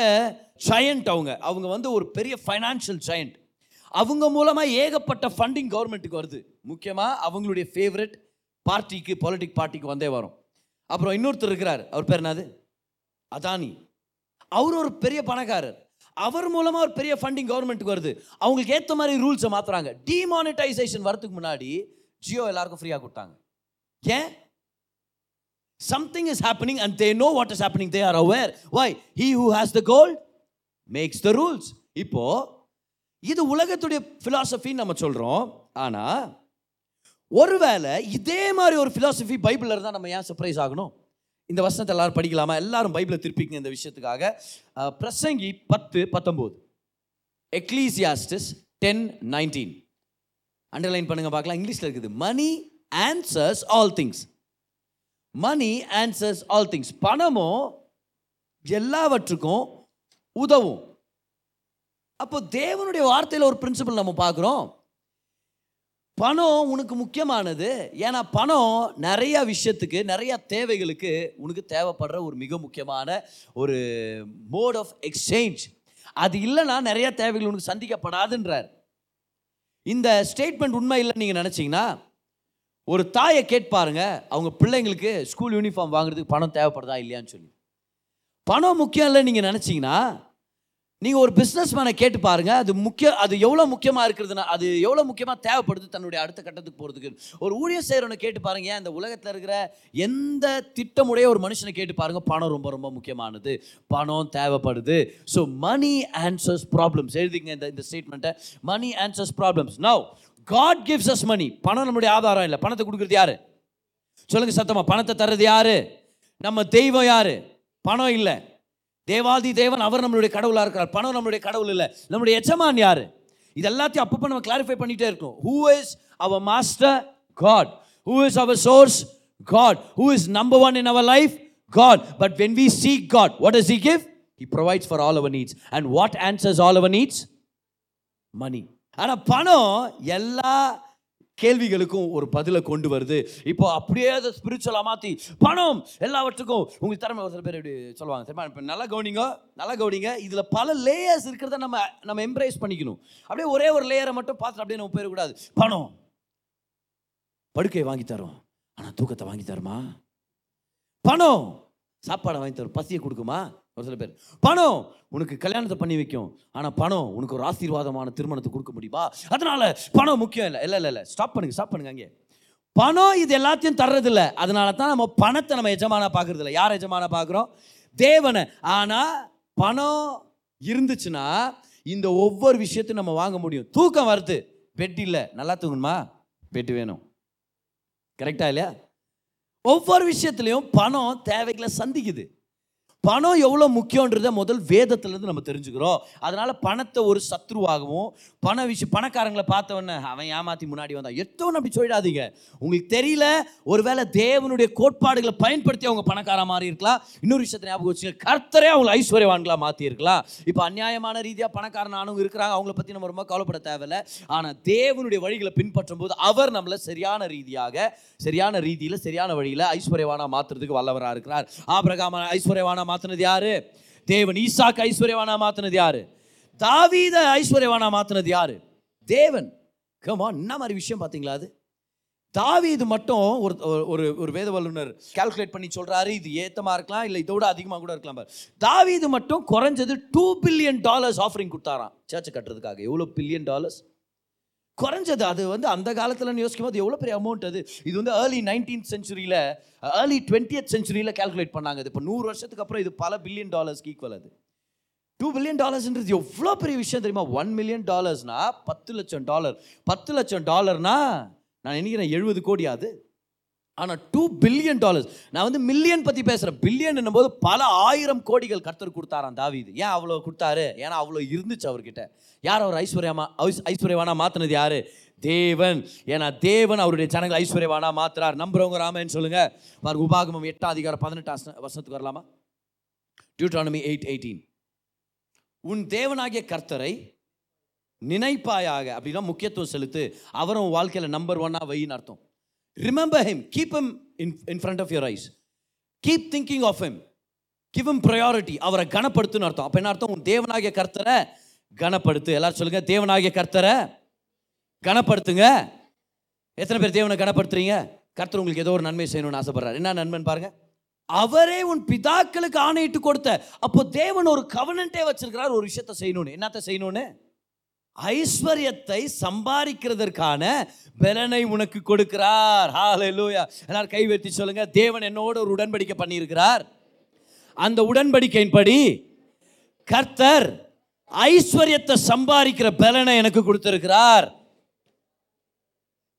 ஜயண்ட் அவங்க. அவங்க வந்து ஒரு பெரிய ஃபைனான்ஷியல் ஜயண்ட் அவங்க மூலமாக ஏகப்பட்ட ஃபண்டிங் கவர்மெண்ட்டுக்கு வருது. முக்கியமாக அவங்களுடைய ஃபேவரட் பார்ட்டிக்கு பொலிட்டிக் பார்ட்டிக்கு வந்தே வரும். அப்புறம் இன்னொருத்தர் இருக்கிறார். அவர் பேர் என்னது? அதானி. அவர் ஒரு பெரிய பணக்காரர். அவர் மூலமாக ஒரு பெரிய ஃபண்டிங் கவர்மெண்ட்டுக்கு வருது. அவங்களுக்கு ஏற்ற மாதிரி ரூல்ஸை மாற்றுறாங்க டிமானிட்டைசேஷன் வரதுக்கு முன்னாடி ஜியோ எல்லாருக்கும் ஃப்ரீயாக கொடுத்தாங்க. ஏன்? Something is happening and they know what is happening they are aware why he who has the gold makes the rules இப்போ இது உலகத்துடைய ஃபிலாசபின்னு நம்ம சொல்கிறோம் ஆனால் ஒருவேளை இதே மாதிரி ஒரு ஃபிலாசபி பைபிளில் இருந்தால் நம்ம ஏன் சர்ப்ரைஸ் ஆகணும்? இந்த வசனத்தை எல்லாரும் படிக்கலாமா? எல்லாரும் பைபிளை திருப்பிங்க இந்த விஷயத்துக்காக. பிரசங்கி பத்து பத்தொம்போது. எக்லீசியாஸ்டிஸ் டென் நைன்டீன் அண்டர்லைன் பண்ணுங்க பார்க்கலாம். இங்கிலீஷில் இருக்குது money answers all things money answers all things பணமும் எல்லாவற்றுக்கும் உதவும். அப்போ தேவனுடைய வார்த்தையில் ஒரு பிரின்சிபல் நம்ம பார்க்குறோம். பணம் உனக்கு முக்கியமானது. ஏன்னா பணம் நிறைய விஷயத்துக்கு நிறைய தேவைகளுக்கு உனக்கு தேவைப்படுற ஒரு மிக முக்கியமான ஒரு மோட் ஆஃப் எக்ஸ்சேஞ்ச் அது இல்லைன்னா நிறைய தேவைகள் உனக்கு சந்திக்கப்படாதுன்றார். இந்த ஸ்டேட்மெண்ட் உண்மை இல்லைன்னு நீங்கள் நினச்சிங்கன்னா ஒரு தாயை கேட்பாருங்க அவங்க பிள்ளைங்களுக்கு ஸ்கூல் யூனிஃபார்ம் வாங்குறதுக்கு பணம் தேவைப்படுதா இல்லையான்னு சொல்லி. பணம் முக்கியம் இல்லை நீங்கள் நினச்சிங்கன்னா நீங்கள் ஒரு பிஸ்னஸ் மேனை கேட்டு பாருங்கள் அது முக்கிய அது எவ்வளோ முக்கியமாக இருக்கிறதுனா அது எவ்வளோ முக்கியமாக தேவைப்படுது தன்னுடைய அடுத்த கட்டத்துக்கு போகிறதுக்கு ஒரு ஊழியர் செய்கிறவனை கேட்டு பாருங்க. ஏன் இந்த உலகத்தில் இருக்கிற எந்த திட்டமுடைய ஒரு மனுஷனை கேட்டு பாருங்க. பணம் ரொம்ப ரொம்ப முக்கியமானது. பணம் தேவைப்படுது. ஸோ மணி ஆன்சர்ஸ் ப்ராப்ளம்ஸ் எழுதிங்க இந்த இந்த ஸ்டேட்மெண்ட்டை money answers problems now God gives us money பணம் நம்முடைய ஆதாரம் இல்லை. பணத்தை கொடுக்குறது யாரு? சொல்லுங்கள் சத்தமாக பணத்தை தர்றது யாரு? நம்ம தெய்வம் யாரு? பணம் இல்லை. தேவாதி தேவன் அவர் நம்மளுடைய கடவுளாக இருக்கிறார். பணம் நம்மளுடைய கடவுள் இல்லை. நம்மளுடைய எஜமான் யார்? இது எல்லாத்தையும் அப்பப்போ நம்ம கிளாரிஃபை பண்ணிகிட்டே இருக்கோம். Who is our master God who is our source God who is number one in our life God but when we seek God what is he give he provides for all our needs and what answers all our needs money ஆனால் பணம் எல்லா கேள்விகளுக்கும் ஒரு பதிலை கொண்டு வருது. இப்போ அப்படியே அதை ஸ்பிரிச்சுவலாக மாற்றி பணம் எல்லாவற்றுக்கும் உங்களுக்கு திறமை ஒரு சில பேர் இப்படி சொல்லுவாங்க. சரிமா இப்போ நல்லா கவனிங்க நல்லா கவனிங்க. இதில் பல லேயர்ஸ் இருக்கிறத நம்ம நம்ம எம்ப்ரேஸ் பண்ணிக்கணும். அப்படியே ஒரே ஒரு லேயரை மட்டும் பார்த்துட்டு அப்படியே நம்ம போயிடக்கூடாது. பணம். படுக்கையை வாங்கி தரும். ஆனால் தூக்கத்தை வாங்கி தருமா? பணம். சாப்பாடை வாங்கி தரும். பசியை கொடுக்குமா? ஒரு சில பேர் பணம் உனக்கு கல்யாணத்தை பண்ணி வைக்கும். ஆனால் பணம் உனக்கு ஒரு ஆசீர்வாதமான திருமணத்தை கொடுக்க முடியுமா? அதனால பணம் முக்கியம் இல்லை. இல்லை இல்லை இல்லை. ஸ்டாப் பண்ணுங்க ஸ்டாப் பண்ணுங்க அங்கே. பணம் இது எல்லாத்தையும் தர்றது இல்லை அதனால தான் நம்ம பணத்தை நம்ம எஜமானா பார்க்கறது இல்லை யார் எஜமானா பார்க்குறோம்? தேவனை. ஆனால் பணம் இருந்துச்சுன்னா இந்த ஒவ்வொரு விஷயத்தையும் நம்ம வாங்க முடியும். தூக்கம் வருது. பெட் இல்லை. நல்லா தூங்கணுமா பெட்டு வேணும். கரெக்டா இல்லையா? ஒவ்வொரு விஷயத்துலையும் பணம் தேவைகளை சந்திக்குது. பணம் எவ்வளோ முக்கியன்றத முதல் வேதத்துலேருந்து நம்ம தெரிஞ்சுக்கிறோம். அதனால் பணத்தை ஒரு சத்ருவாகவும் பண விஷயம் பணக்காரங்களை பார்த்தவொன்னே அவன் ஏமாற்றி முன்னாடி வந்தான். எத்தவன் அப்படி சொல்லிடாதீங்க. உங்களுக்கு தெரியல ஒருவேளை தேவனுடைய கோட்பாடுகளை பயன்படுத்தி அவங்க பணக்கார மாதிரி இருக்கலாம். இன்னொரு விஷயத்தை ஞாபகம் வச்சுங்க கர்த்தரே அவங்களை ஐஸ்வர்யவான்களாக மாற்றி இருக்கலாம் இப்போ அநியாயமான ரீதியாக பணக்காரன் ஆனவங்க இருக்கிறாங்க அவங்கள பற்றி நம்ம ரொம்ப கவலைப்பட தேவையில்ல. ஆனால் தேவனுடைய வழிகளை பின்பற்றும் போது அவர் நம்மளை சரியான ரீதியாக சரியான ரீதியில் சரியான வழியில் ஐஸ்வர்யவானாக மாற்றுறதுக்கு வல்லவராக இருக்கிறார். ஆபிரகாம ஐஸ்வர்யவானா மாற்றினது யாரு? தேவன் ஈசாக்கு ஐஸ்வர்யவானா மாற்றினது யாரு? தாவீத ஐஸ்வர்யவானா மாற்றினது யாரு? தேவன். கமா என்ன மாதிரி விஷயம் பார்த்தீங்களா அது? தாவீது மட்டும் ஒரு ஒரு ஒரு வேத வல்லுநர் கால்குலேட் பண்ணி சொல்கிறாரு இது ஏத்தமாக இருக்கலாம் இல்லை இதோட அதிகமாக கூட இருக்கலாம் பாரு. தாவீது மட்டும் குறைஞ்சது டூ பில்லியன் டாலர்ஸ் ஆஃபரிங் கொடுத்தாராம். சர்ச்சை கட்டுறதுக்காக. எவ்வளோ பில்லியன் டாலர்ஸ் குறைஞ்சது. அது வந்து அந்த காலத்தில் யோசிக்கும் போது எவ்வளோ பெரிய அமௌண்ட் அது? இது வந்து ஏர்லி நைன்டீன்த் செஞ்சுரியில் ஏர்லி டுவெண்ட்டியத் செஞ்சுரியில் கால்குலேட் பண்ணாங்க இது இப்போ நூறு வருஷத்துக்கு அப்புறம் இது பல பில்லியன் டாலர்ஸ்க்கு ஈக்குவல் அது. டூ பில்லியன் டாலர்ஸ்ன்றது எவ்வளோ பெரிய விஷயம் தெரியுமா? ஒன் மில்லியன் டாலர்ஸ்னால் பத்து லட்சம் டாலர் பத்து லட்சம் டாலர்னா நான் நினைக்கிறேன் எழுபது கோடி அது. ஆனால் டூ பில்லியன் டாலர்ஸ் நான் வந்து மில்லியன் பற்றி பேசுகிறேன் பில்லியன் போது பல ஆயிரம் கோடிகள் கர்த்தர் கொடுத்தாராம் தாவிது. ஏன் அவ்வளோ கொடுத்தாரு? ஏன்னா அவ்வளோ இருந்துச்சு அவர்கிட்ட. யார் அவர் ஐஸ்வர்யமா ஐஸ்- ஐஸ்வர்யவானா மாற்றினது யார்? தேவன். ஏன்னா தேவன் அவருடைய ஜனங்கள் ஐஸ்வர்யவானா மாத்துறார். நம்புறவங்க ராமன் சொல்லுங்கள் பாருங்க உபாகமம் எட்டாம் அதிகாரம் பதினெட்டாம் வருஷத்துக்கு வரலாமா? டியூட்ரானமி எயிட் எயிட்டீன் உன் தேவனாகிய கர்த்தரை நினைப்பாயாக. அப்படின்னா முக்கியத்துவம் செலுத்து. அவரும் உன் நம்பர் ஒன்னா வைன்னு அர்த்தம். Remember him keep him in in front of your eyes keep thinking of him give him priority அவரை கனப்படுத்துன்னு அர்த்தம். அப்போ என்ன அர்த்தம்? உன் தேவனாகிய கர்த்தரை கனப்படுத்து. எல்லாரும் சொல்லுங்க தேவனாகிய கர்த்தரை கனப்படுத்துங்க. எத்தனை பேர் தேவனை கனப்படுத்துறீங்க? கர்த்தர் உங்களுக்கு ஏதோ ஒரு நன்மை செய்யணும்னு ஆசைப்படுறாரு. என்ன நன்மைன்னு பாருங்க. அவரே உன் பிதாக்களுக்கு ஆணையிட்டு கொடுத்த. அப்போ தேவன் ஒரு கவனன்ட்டே வச்சிருக்கிறார் ஒரு விஷயத்த செய்யணும்னு. என்னத்த செய்யணும்னு? ஐஸ்வர்யத்தை சம்பாதிக்கிறதற்கான பலனை உனக்கு கொடுக்கிறார். ஹalleluya எல்லாரும் கை சொல்லுங்க. தேவன் என்னோட ஒரு உடன்படிக்கை பண்ணியிருக்கிறார். அந்த உடன்படிக்கையின்படி கர்த்தர் ஐஸ்வர்யத்தை சம்பாதிக்கிற பலனை எனக்கு கொடுத்திருக்கிறார்.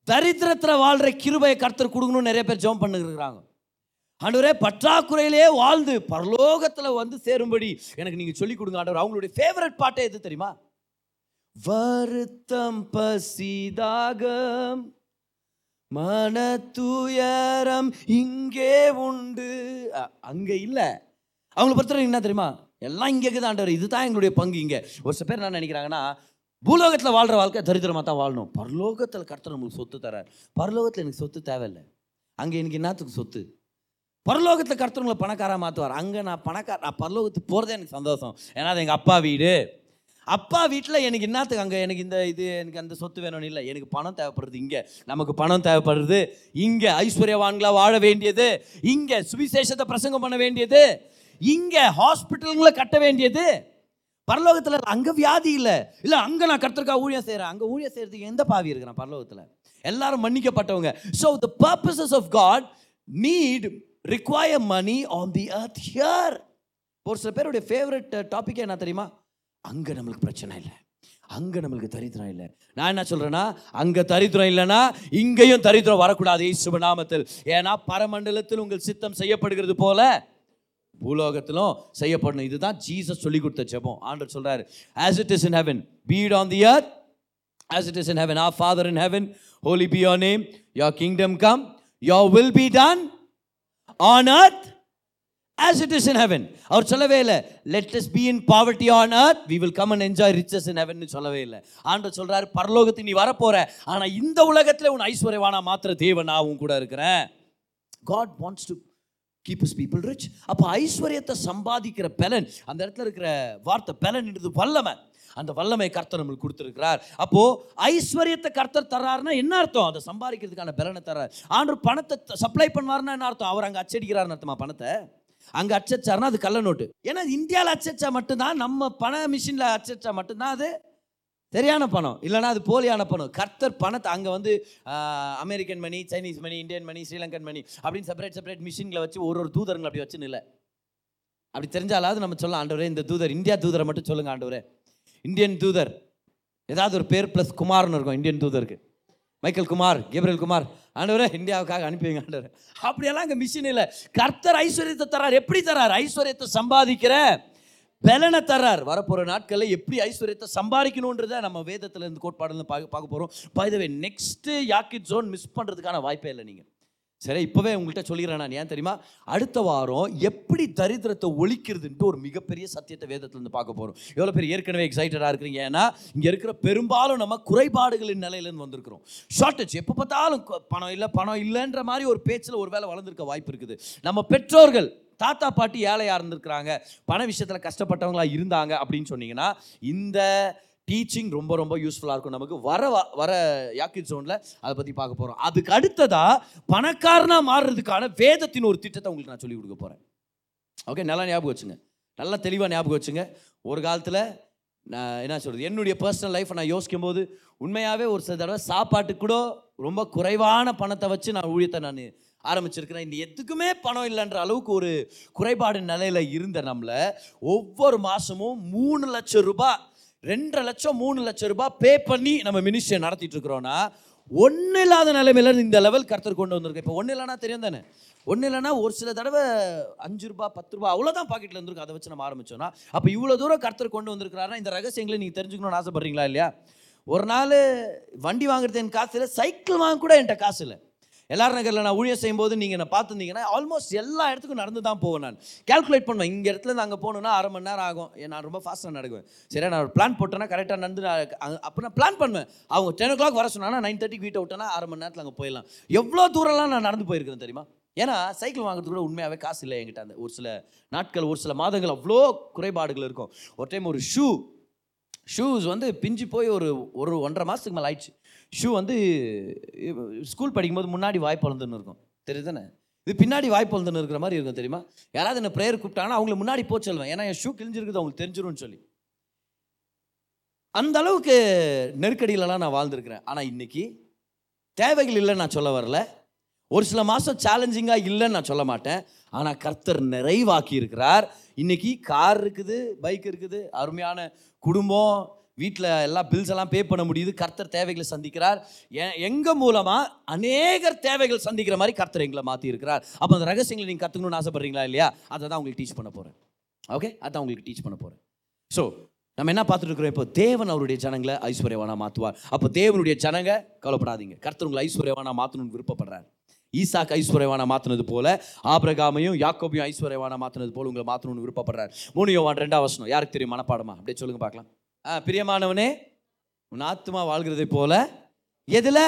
தரித்திரத்தில் வாழ்ற கிருபையை கர்த்தர் கொடுக்கணும்னு நிறைய பேர் ஜெபம் பண்ணுகிறாங்க ஆண்டவரே பற்றாக்குறையிலே வாழ்ந்து பரலோகத்தில் வந்து சேரும்படி எனக்கு நீங்கள் சொல்லிக் கொடுங்க ஆண்டவர். அவங்களுடைய ஃபேவரட் பாட்டே எது தெரியுமா? வருத்தம் பசிதாகம். மன துயரம் இங்கே உண்டு. அங்கே அங்க இல்ல. அவங்கள பொறுத்தவரை என்ன தெரியுமா? எல்லாம் இங்கே இருக்குது ஆண்டவர். இதுதான் எங்களுடைய பங்கு இங்கே. ஒரு சில பேர் என்ன நினைக்கிறாங்கன்னா பூலோகத்தில் வாழ்கிற வாழ்க்கை தரித்திரமாக தான் வாழணும். பரலோகத்தில் கர்த்தர் நம்மளுக்கு சொத்து தரார். பரலோகத்தில் எனக்கு சொத்து தேவையில்லை. அங்கே எனக்கு என்னத்துக்கு சொத்து? பரலோகத்தில் கருத்து உங்களை பணக்காராக மாற்றுவார் அங்கே நான் பணக்கார நான் பரலோகத்துக்கு போகிறதே எனக்கு சந்தோஷம். ஏன்னா அது எங்கள் அப்பா வீடு. அப்பா வீட்டில் எனக்கு என்னத்துக்கு அங்கே? எனக்கு இந்த இது எனக்கு அந்த சொத்து வேணும்னு இல்லை. எனக்கு பணம் தேவைப்படுறது இங்கே. நமக்கு பணம் தேவைப்படுறது இங்கே. ஐஸ்வர்யவான்களாக வாழ வேண்டியது. இங்கே சுவிசேஷத்தை பிரசங்கம் பண்ண வேண்டியது. இங்கே ஹாஸ்பிட்டலுங்களை கட்ட வேண்டியது. பரலோகத்தில் அங்கே வியாதி இல்லை. இல்லை அங்கே நான் கர்த்தருக்கா ஊழியம் செய்கிறேன் அங்கே ஊழியம் செய்கிறதுக்கு எந்த பாவி இருக்கிறான் பரலோகத்தில்? எல்லாரும் மன்னிக்கப்பட்டவங்க. So the purposes of God need require money on the earth here ஒரு சில பேருடைய ஃபேவரட் டாபிக் என்ன தெரியுமா? அங்கே நம்மளுக்கு பிரச்சனை இல்லை. அங்கே நம்மளுக்கு தரித்திரம் இல்லை. நான் என்ன சொல்கிறேன்னா அங்கே தரித்திரம் இல்லைன்னா இங்கேயும் தரித்திரம் வரக்கூடாது. ஈஸ்வர நாமத்தில். ஏன்னா பரமண்டலத்தில் உங்கள் சித்தம் செய்யப்படுகிறது போல பூலோகத்திலும் செய்யப்படணும். இதுதான் ஜீசஸ் சொல்லி கொடுத்த ஜெபம். ஆண்டர் சொல்கிறார் as it is in heaven be it on the earth as it is in heaven our father in heaven holy be your name your kingdom come your will be done on earth as it is in heaven அவர் சொல்லவே இல்லை let us be in poverty on earth we will come and enjoy riches in heaven சொல்லவே இல்லை. ஆண்டவர் சொல்கிறார் பரலோகத்தை நீ வரப்போற. ஆனால் இந்த உலகத்தில் உன் ஐஸ்வர்யவானா மாத்திர தேவன் நான் கூட இருக்கிறேன். God wants to keep his people rich அப்போ ஐஸ்வர்யத்தை சம்பாதிக்கிற பலன் அந்த இடத்துல இருக்கிற வார்த்தை பலன்ன்றது வல்லமை. அந்த வல்லமை கர்த்தர் நம்மளுக்கு கொடுத்துருக்கிறார். அப்போ ஐஸ்வர்யத்தை கர்த்தர் தர்றாருன்னா என்ன அர்த்தம்? அதை சம்பாதிக்கிறதுக்கான பலனை தர்றார். ஆண்டு பணத்தை சப்ளை பண்ணுவாருன்னா என்ன அர்த்தம்? அவர் அங்கே அச்சடிக்கிறாருன்னு அர்த்தமா பணத்தை? அங்கே அச்சடிச்சாருன்னா அது கள்ள நோட்டு. ஏன்னா இந்தியாவில் அச்சடிச்சா மட்டும்தான் நம்ம பண மிஷினில் அச்சடிச்சா மட்டும்தான் அது சரியான பணம். இல்லைன்னா அது போலியான பணம். கர்த்தர் பணத்தை அங்கே வந்து American money Chinese money Indian money Sri Lankan money அப்படின்னு செப்பரேட் செப்பரேட் மிஷின்களை வச்சு ஒரு ஒரு தூதரங்களை அப்படி வச்சு இல்லை அப்படி தெரிஞ்சாலாவது நம்ம சொல்லலாம் ஆண்டவரே இந்த தூதர் இந்தியா தூதரை மட்டும் சொல்லுங்க ஆண்டவரே. இந்தியன் தூதர் ஏதாவது ஒரு பேர் ப்ளஸ் குமார்னு இருக்கும் இந்தியன் தூதருக்கு. Michael Kumar Gabriel Kumar. ஆண்டவரே இந்தியாவுக்காக அனுப்பிவிங்க ஆண்டவர். அப்படியெல்லாம் அங்கே மிஷின் இல்லை. கர்த்தர் ஐஸ்வர்யத்தை தரார். எப்படி தரார்? ஐஸ்வர்யத்தை சம்பாதிக்கிற பலனை தர்றார் வரப்போகிற நாட்களில் எப்படி ஐஸ்வர்யத்தை சம்பாதிக்கணுன்றதை நம்ம வேதத்தில் இருந்து கோட்பாடுலேருந்து பார்க்க பார்க்க போகிறோம் பை த வே நெக்ஸ்ட்டு யாக்கிட் ஜோன் மிஸ் பண்ணுறதுக்கான வாய்ப்பே இல்லை நீங்கள் சரி இப்போவே உங்கள்கிட்ட சொல்லிடுறேன் நான். ஏன் தெரியுமா? அடுத்த வாரம் எப்படி தரித்திரத்தை ஒழிக்கிறதுன்ட்டு ஒரு மிகப்பெரிய சத்தியத்தை வேதத்திலிருந்து பார்க்க போகிறோம் எவ்வளோ பேர் ஏற்கனவே எக்ஸைட்டடாக இருக்கிறீங்க. ஏன்னா இங்கே இருக்கிற பெரும்பாலும் நம்ம குறைபாடுகளின் நிலையிலேருந்து வந்திருக்கிறோம். ஷார்ட்டேஜ் எப்போ பார்த்தாலும் பணம் இல்லை பணம் இல்லைன்ற மாதிரி ஒரு பேச்சில் ஒரு வேலை வளர்ந்துருக்க வாய்ப்பு இருக்குது. நம்ம பெற்றோர்கள் தாத்தா பாட்டி ஏழையாக இருந்திருக்கிறாங்க. பண விஷயத்தில் கஷ்டப்பட்டவங்களா இருந்தாங்க அப்படின்னு சொன்னீங்கன்னா இந்த டீச்சிங் ரொம்ப ரொம்ப யூஸ்ஃபுல்லாக இருக்கும். நமக்கு வர வ- வர யாக்கிட் ஜோனில் அதை பற்றி பார்க்க போகிறோம் அதுக்கு அடுத்ததாக பணக்காரனாக மாறுறதுக்கான வேதத்தின் ஒரு திட்டத்தை உங்களுக்கு நான் சொல்லி கொடுக்க போகிறேன் ஓகே நல்லா ஞாபகம் வச்சுங்க. நல்லா தெளிவாக ஞாபகம் வச்சுங்க. ஒரு காலத்தில் நான் என்ன சொல்கிறது என்னுடைய பர்சனல் லைஃப்பை நான் யோசிக்கும் போது உண்மையாகவே ஒரு சில தடவை சாப்பாட்டுக்கு கூட ரொம்ப குறைவான பணத்தை வச்சு நான் ஊழியத்தை நான் ஆரம்பிச்சிருக்கிறேன். இந்த எதுக்குமே பணம் இல்லைன்ற அளவுக்கு ஒரு குறைபாடு நிலையில் இருந்த நம்மளை ஒவ்வொரு மாதமும் மூணு லட்சம் ரூபாய் ரெண்டரை லட்சம் மூணு லட்சம் ரூபாய் பே பண்ணி நம்ம மினிஸ்ட்ரியை நடத்திட்டு இருக்கிறோன்னா ஒன்றும் இல்லாத நிலைமையில இந்த லெவல் கர்த்தர் கொண்டு வந்திருக்கு இப்போ ஒன்றும் இல்லைன்னா தெரியும் தானே? ஒன்றும் இல்லைன்னா ஒரு சில தடவை அஞ்சு ரூபா பத்து ரூபா அவ்வளோதான் பாக்கெட்டில் இருந்திருக்கும் அதை வச்சு நம்ம ஆரம்பிச்சோம்னா அப்போ இவ்வளோ தூரம் கருத்தர் கொண்டு வந்திருக்கிறாருன்னா இந்த ரகசியங்களை நீங்கள் தெரிஞ்சுக்கணும்னு ஆசைப்படுறீங்களா இல்லையா? ஒரு நாள் வண்டி வாங்குறது என் காசு இல்லை சைக்கிள் வாங்க கூட என்கிட்ட காசு இல்லை. எல்லார் நகரில் நான் ஊழியம் செய்யும்போது நீங்கள் நான் பார்த்துருந்தீங்கன்னா ஆல்மோஸ்ட் எல்லா இடத்துக்கும் நடந்து தான் போவேன் நான். கால்குலேட் பண்ணுவேன். இங்கே இடத்துல அங்கே போகணுன்னா அரை மணி நேரம் ஆகும். நான் ரொம்ப ஃபாஸ்ட்டாக நடக்குவேன். சரியா? நான் ஒரு பிளான் போட்டேன்னா கரெக்டாக நடந்து நான் அப்போ நான் பிளான் பண்ணுவேன். அவங்க டென் ஓ கிளாக் வர சொன்னாங்கன்னா நைன் தேர்ட்டிக்கு வீட்டை விட்டேன்னா அரை மணி நேரத்தில் அங்கே போயிடலாம். எவ்வளோ தூரம்லாம் நான் நடந்து போயிருக்கிறேன் தெரியுமா? ஏன்னா சைக்கிள் வாங்குறது கூட உண்மையாகவே காசு இல்லை என்கிட்ட. அந்த ஒரு சில நாட்கள் ஒரு சில மாதங்கள் அவ்வளோ குறைபாடுகள் இருக்கும். ஒரு டைம் ஒரு ஷூ ஷூஸ் வந்து பிஞ்சு போய் ஒரு ஒரு ஒன்றரை மாதத்துக்கு மேலே ஆயிடுச்சு. ஷூ வந்து ஸ்கூல் படிக்கும்போது முன்னாடி வாய் பிறந்துன்னு இருக்கும். தெரியுதானே? இது பின்னாடி வாய் பிறந்துன்னு இருக்கிற மாதிரி இருக்கும் தெரியுமா? யாராவது என்ன ப்ரேயர் கூப்பிட்டாங்கன்னா அவங்கள முன்னாடி போக சொல்லுவேன் ஏன்னா என் ஷூ கிழிஞ்சிருக்குது அவங்களுக்கு தெரிஞ்சிரும்னு சொல்லி. அந்த அளவுக்கு நெருக்கடியிலலாம் நான் வாழ்ந்துருக்கிறேன். ஆனால் இன்னைக்கு தேவைகள் இல்லைன்னு நான் சொல்ல வரல. ஒரு சில மாதம் சேலஞ்சிங்காக இல்லைன்னு நான் சொல்ல மாட்டேன். ஆனால் கர்த்தர் நிறைவாக்கி இருக்கிறார் இன்றைக்கி கார் இருக்குது பைக் இருக்குது அருமையான குடும்பம் வீட்டில் எல்லா பில்ஸ் எல்லாம் பே பண்ண முடியுது. கர்த்தர் தேவைகளை சந்திக்கிறார். எங்கள் மூலமாக அநேகர் தேவைகள் சந்திக்கிற மாதிரி கர்த்தர் எங்களை மாற்றி இருக்கிறார் அப்போ அந்த ரகசியங்களை நீங்கள் கற்றுக்கணும்னு ஆசைப்படுறீங்களா இல்லையா? அதை தான் உங்களுக்கு டீச் பண்ண போகிறேன் ஓகே அதான் உங்களுக்கு டீச் பண்ண போகிறேன் ஸோ நம்ம என்ன பார்த்துட்டு இருக்கிறோம்? இப்போ தேவன் அவருடைய ஜனங்களை ஐஸ்வர்யவானா மாற்றுவார் அப்போ தேவனுடைய ஜனங்க கவலைப்படாதீங்க. கர்த்தர் உங்களை ஐஸ்வர்யவானா மாற்றணும்னு விருப்பப்படுறார். ஈசாக் ஐஸ்வர்யவானா மாற்றினது போல ஆபிரகாமையும் யாக்கோபையும் ஐஸ்வர்யவானா மாற்றினது போல உங்களை மாற்றணும்னு விருப்பப்படுறார். மூணு யோவான் ரெண்டாம் வசனம். யாருக்கு தெரியும்? மனப்பாடமா? அப்படியே சொல்லுங்க பார்க்கலாம். பிரியமானவனே உன் ஆத்மா வாழ்கிறதை போல எதில்?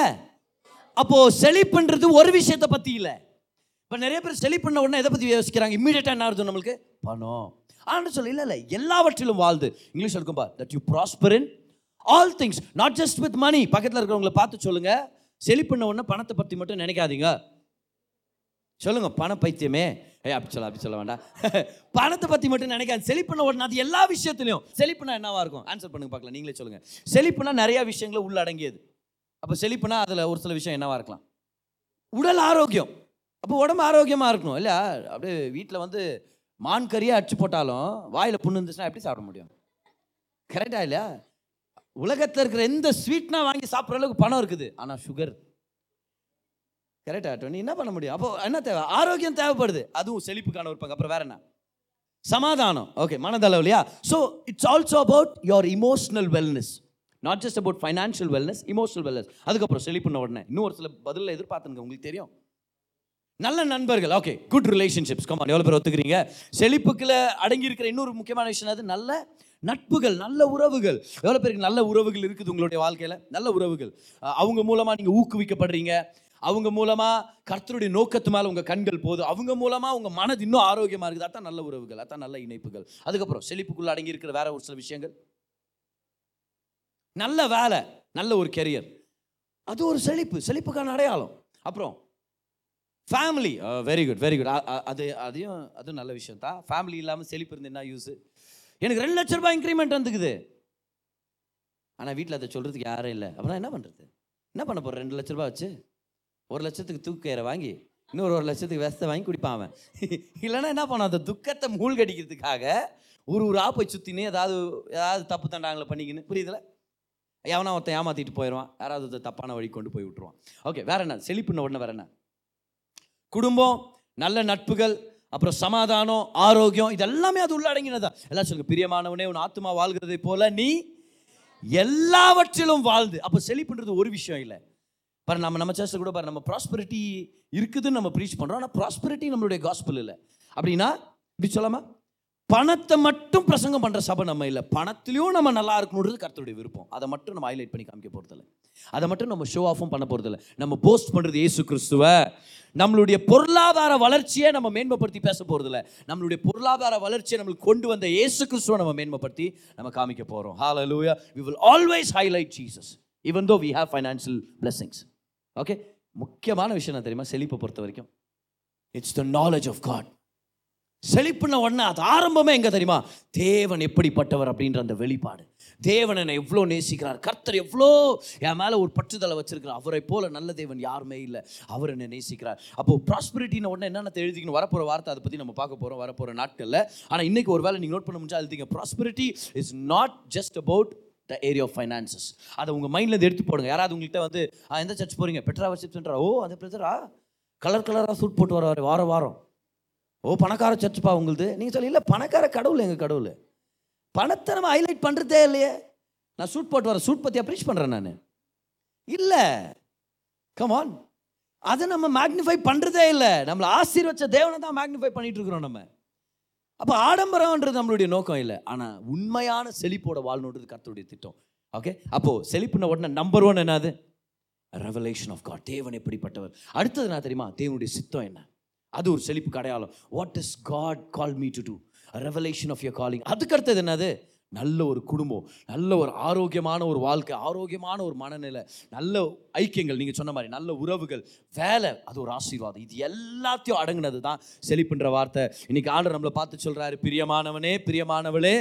அப்போ செழிப்புன்றது ஒரு விஷயத்தை பற்றி இல்லை. இப்போ நிறைய பேர் செழிப்புன்ன பண்ண உடனே எதை பற்றி யோசிக்கிறாங்க? இம்மிடியட்டாக என்ன ஆகுது நம்மளுக்கு? பணம். ஆனால் சொல்ல இல்லை இல்லை எல்லாவற்றிலும் வாழ்ந்து. இங்கிலீஷ் இருக்கும்பா that you prosper in all things not just with money பக்கத்தில் இருக்கிறவங்கள பார்த்து சொல்லுங்க. செழிப்புன்ன பண்ண உடனே பணத்தை பற்றி மட்டும் நினைக்காதீங்க. சொல்லுங்க பண பைத்தியமே. ஏய் அப்படி சொல்ல அப்படி சொல்ல வேண்டாம். பணத்தை பற்றி மட்டும் நினைக்காது. செழிப்புனா உடனே அது எல்லா விஷயத்துலையும். செழிப்புனா என்னவா இருக்கும்? ஆன்சர் பண்ணுங்க பார்க்கலாம். நீங்களே சொல்லுங்கள் செழிப்புனா நிறையா விஷயங்களை உள்ளடங்கியது அப்போ செழிப்புனா அதில் ஒரு சில விஷயம் என்னவா இருக்கலாம்? உடல் ஆரோக்கியம். அப்போ உடம்பு ஆரோக்கியமாக இருக்கணும் இல்லையா? அப்படியே வீட்டில் வந்து மான் கறியை அடிச்சு போட்டாலும் வாயில் புண்ணு இருந்துச்சுன்னா எப்படி சாப்பிட முடியும்? கரெக்டாக இல்லையா? உலகத்தில் இருக்கிற எந்த ஸ்வீட்னா வாங்கி சாப்பிட்ற அளவுக்கு பணம் இருக்குது. ஆனால் சுகர் கரெக்டாக டோனி என்ன பண்ண முடியும்? அப்போ என்ன தேவை? ஆரோக்கியம் தேவைப்படுது. அதுவும் செழிப்புக்கான ஒரு பங்கு. அப்புறம் வேற என்ன? சமாதானம். Okay மனதளவுலையா so it's also about your emotional wellness not just about financial wellness emotional wellness அதுக்கப்புறம் செழிப்புன உடனே. இன்னும் ஒரு சில பதிலில் எதிர்பார்த்துங்க உங்களுக்கு தெரியும். நல்ல நண்பர்கள். ஓகே குட் ரிலேஷன்ஷிப்ஸ் கமான் எவ்வளோ பேர் ஒத்துக்கிறீங்க? செழிப்புக்குள்ள அடங்கி இருக்கிற இன்னொரு முக்கியமான விஷயம் அது நல்ல நட்புகள் நல்ல உறவுகள். எவ்வளோ பேருக்கு நல்ல உறவுகள் இருக்குது உங்களுடைய வாழ்க்கையில்? நல்ல உறவுகள். அவங்க மூலமாக நீங்கள் ஊக்குவிக்கப்படுறீங்க. அவங்க மூலமாக கர்த்தருடைய நோக்கத்து மேலே உங்கள் கண்கள் போதும் அவங்க மூலமாக உங்கள் மனது இன்னும் ஆரோக்கியமாக இருக்குது. அதான் நல்ல உறவுகள் அதான் நல்ல இணைப்புகள். அதுக்கப்புறம் செழிப்புக்குள்ள அடங்கி இருக்கிற வேற ஒரு சில விஷயங்கள். நல்ல வேலை நல்ல ஒரு கெரியர் அது ஒரு செழிப்பு செழிப்புக்கான அடையாளம். அப்புறம் family very good very good அது அதையும் அதுவும் நல்ல விஷயம் தான். ஃபேமிலி இல்லாமல் செழிப்பு இருந்து என்ன யூஸ் எனக்கு ரெண்டு லட்ச ரூபாய் இன்க்ரிமெண்ட் வந்துக்குது. ஆனால் வீட்டில் அதை சொல்கிறதுக்கு யாரும் இல்லை. அப்புறம் என்ன பண்ணுறது என்ன பண்ண போகிற ரெண்டு லட்ச ரூபாய் வச்சு? ஒரு லட்சத்துக்கு தூக்கயிறை வாங்கி இன்னொரு ஒரு லட்சத்துக்கு விஷத்தை வாங்கி குடிப்பான் அவன். இல்லைன்னா என்ன பண்ணும் அந்த துக்கத்தை மூழ்கடிக்கிறதுக்காக ஒரு ஒரு ஆப்பை சுற்றினே ஏதாவது ஏதாவது தப்பு தண்டாங்களை பண்ணிக்கின்னு புரியுதுல? எவனா ஒருத்தன் ஏமாற்றிட்டு போயிடுவான் யாராவது ஒருத்தன் தப்பான வழி கொண்டு போய் விட்டுருவான். ஓகே வேற என்ன? செழிப்புன உடனே வேற என்ன? குடும்பம் நல்ல நட்புகள் அப்புறம் சமாதானம் ஆரோக்கியம் இதெல்லாமே அது உள்ள எல்லாம் சொல்லுங்க பிரியமானவனே உன் ஆத்துமா வாழ்கிறதை போல நீ எல்லாவற்றிலும் வாழ்ந்து. அப்போ செழிப்புன்றது ஒரு விஷயம் இல்லை. பாரு நம்ம நம்ம சர்ச்சில் கூட பாரு நம்ம ப்ராஸ்பரிட்டி இருக்குதுன்னு நம்ம ப்ரீச் பண்ணுறோம் ஆனால் ப்ராஸ்பரிட்டி நம்மளுடைய காஸ்பிள் இல்லை. அப்படின்னா இப்படி சொல்லாமா பணத்தை மட்டும் பிரசங்கம் பண்ணுற சபை நம்ம இல்லை. பணத்திலையும் நம்ம நல்லா இருக்கணுன்றது கருத்துடைய விருப்பம். அதை மட்டும் நம்ம ஹைலைட் பண்ணி காமிக்க போகிறதில்ல அதை மட்டும் நம்ம ஷோ ஆஃபும் பண்ண போகிறதில்ல நம்ம போஸ்ட் பண்ணுறது இயேசு கிறிஸ்துவ. நம்மளுடைய பொருளாதார வளர்ச்சியை நம்ம மேன்மைப்படுத்தி பேச போகிறதில்ல நம்மளுடைய பொருளாதார வளர்ச்சியை நம்மளுக்கு கொண்டு வந்த ஏசு கிறிஸ்துவை நம்ம மேன்மைப்படுத்தி நம்ம காமிக்க போகிறோம் ஹால லூயா we will always highlight Jesus even though we have financial blessings. Okay முக்கியமான விஷயம் என்ன தெரியுமா? செழிப்பை பொறுத்த வரைக்கும். It's the knowledge of God செழிப்புன உடனே அது ஆரம்பமே எங்கே தெரியுமா? தேவன் எப்படிப்பட்டவர் அப்படின்ற அந்த வெளிப்பாடு. தேவன் என்னை எவ்வளோ நேசிக்கிறார். கர்த்தர் எவ்வளோ என் மேலே ஒரு பற்றுதலை வச்சிருக்கிறார். அவரை போல நல்ல தேவன் யாருமே இல்லை. அவர் என்னை நேசிக்கிறார். அப்போது ப்ராஸ்பரிட்டின உடனே என்னென்ன எழுதிக்கணும்? வரப்போகிற வார்த்தை அதை பற்றி நம்ம பார்க்க போகிறோம் வரப்போகிற நாட்களில். ஆனால் இன்றைக்கி ஒரு வேலை நீங்கள் நோட் பண்ண முடிஞ்சால் எழுதிங்க prosperity is not just about the area of finances அதை உங்கள் மைண்ட்லேருந்து எடுத்து போடுங்க. யாராவது உங்கள்கிட்ட வந்து எந்த சர்ச் போகிறீங்க பெட்ரா வர்ஷிப் சென்டரா ஓ அந்த பிரதரா? கலர் கலராக சூட் போட்டு வர வாரம். வாரம் ஓ பணக்கார சர்ச்சுப்பா உங்களுது? நீங்கள் சொல்லி இல்லை பணக்கார கடவுள் எங்கள் கடவுள். பணத்தை நம்ம ஹைலைட் பண்ணுறதே இல்லையே. நான் சூட் போட்டு வரேன். சூட் பற்றி அப்ரீச் பண்ணுறேன் நான். இல்லை. கமான் அதை நம்ம மேக்னிஃபை பண்ணுறதே இல்லை. நம்மளை ஆசீர்வச்ச தேவனை தான் மேக்னிஃபை பண்ணிகிட்டு இருக்கிறோம் நம்ம. அப்போ ஆடம்பரம்ன்றது நம்மளுடைய நோக்கம் இல்லை. ஆனால் உண்மையான செழிப்போட வாழணுன்றது கர்த்தருடைய திட்டம். ஓகே அப்போது செழிப்புன உடனே நம்பர் ஒன் என்னது? ரெவலேஷன் ஆஃப் காட் தேவன் எப்படிப்பட்டவர்? அடுத்தது என்ன தெரியுமா? தேவனுடைய சித்தம் என்ன? அது ஒரு செழிப்பு அடையாளம். What is God call me to do revelation of your calling அதுக்கு அடுத்தது என்னது? நல்ல ஒரு குடும்பம் நல்ல ஒரு ஆரோக்கியமான ஒரு வாழ்க்கை ஆரோக்கியமான ஒரு மனநிலை நல்ல ஐக்கியங்கள் நீங்கள் சொன்ன மாதிரி நல்ல உறவுகள் வேலை அது ஒரு ஆசீர்வாதம். இது எல்லாத்தையும் அடங்கினது தான் செழிப்புன்ற வார்த்தை. இன்னைக்கு ஆண்டர் நம்மளை பார்த்து சொல்கிறாரு பிரியமானவனே பிரியமானவளே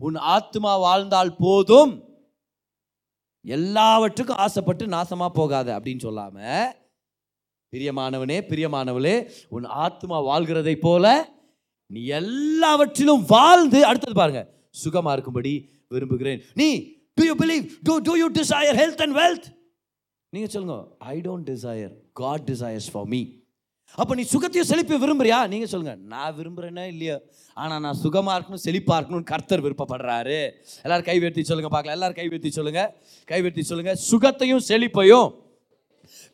உன் ஆத்மா வாழ்ந்தால் போதும். எல்லாவற்றுக்கும் ஆசைப்பட்டு நாசமாக போகாத அப்படின்னு சொல்லாமல் பிரியமானவனே பிரியமானவளே உன் ஆத்மா வாழ்கிறதை போல நீ எல்லாவற்றிலும் வாழ்ந்து அடுத்தது பாருங்கள் சுகமா இருக்கும்படி விரும்புகிறேன். நீ do you believe do do you desire health and wealth நீங்க சொல்லுங்க I don't desire God desires for me அப்போ நீ சுகத்தையும் செழிப்பை விரும்புறியா? நீங்க சொல்லுங்க நான் விரும்புறேன்னா இல்லையோ? ஆனா நான் சுகமா இருக்கணும் செழிப்பா இருக்கணும்னு கர்த்தர் விருப்பப்படுறாரு. எல்லாரும் கை சொல்லுங்கள் சொல்லுங்க பார்க்கலாம். எல்லாரும் கை சொல்லுங்கள் சொல்லுங்க சொல்லுங்கள் சொல்லுங்க. சுகத்தையும் செழிப்பையும்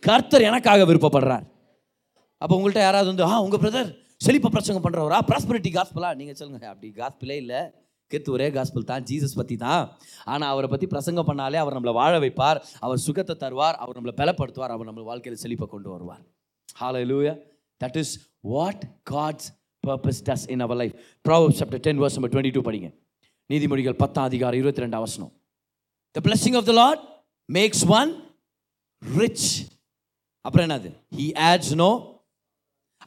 கர்த்தர் எனக்காக விருப்பப்படுறார். அப்போ உங்கள்கிட்ட யாராவது வந்து ஆ உங்கள் பிரதர் செழிப்பை பிரச்சனை பண்ணுறவரா ப்ராஸ்பரிட்டி காஸ்பலா நீங்கள் சொல்லுங்கள் அப்படி காஸ்பிளே இல்லை. கெத்து ஒரே காஸ்பிள் தான் ஜீசஸ் பற்றி தான். ஆனால் அவரை பற்றி பிரசங்கம் பண்ணாலே அவர் நம்மளை வாழ வைப்பார் அவர் சுகத்தை தருவார் அவர் நம்மளை பலப்படுத்துவார் அவர் நம்ம வாழ்க்கையில் செழிப்பை கொண்டு வருவார். Hallelujah that is what God's purpose does in our life Proverbs chapter ten verse number twenty two படிங்க. நீதிமொழிகள் பத்தாம் அதிகாரம் இருபத்தி ரெண்டு அவசனம் the blessing of the Lord makes one rich அப்புறம் என்னது? ஹி ஆட்ஸ் நோ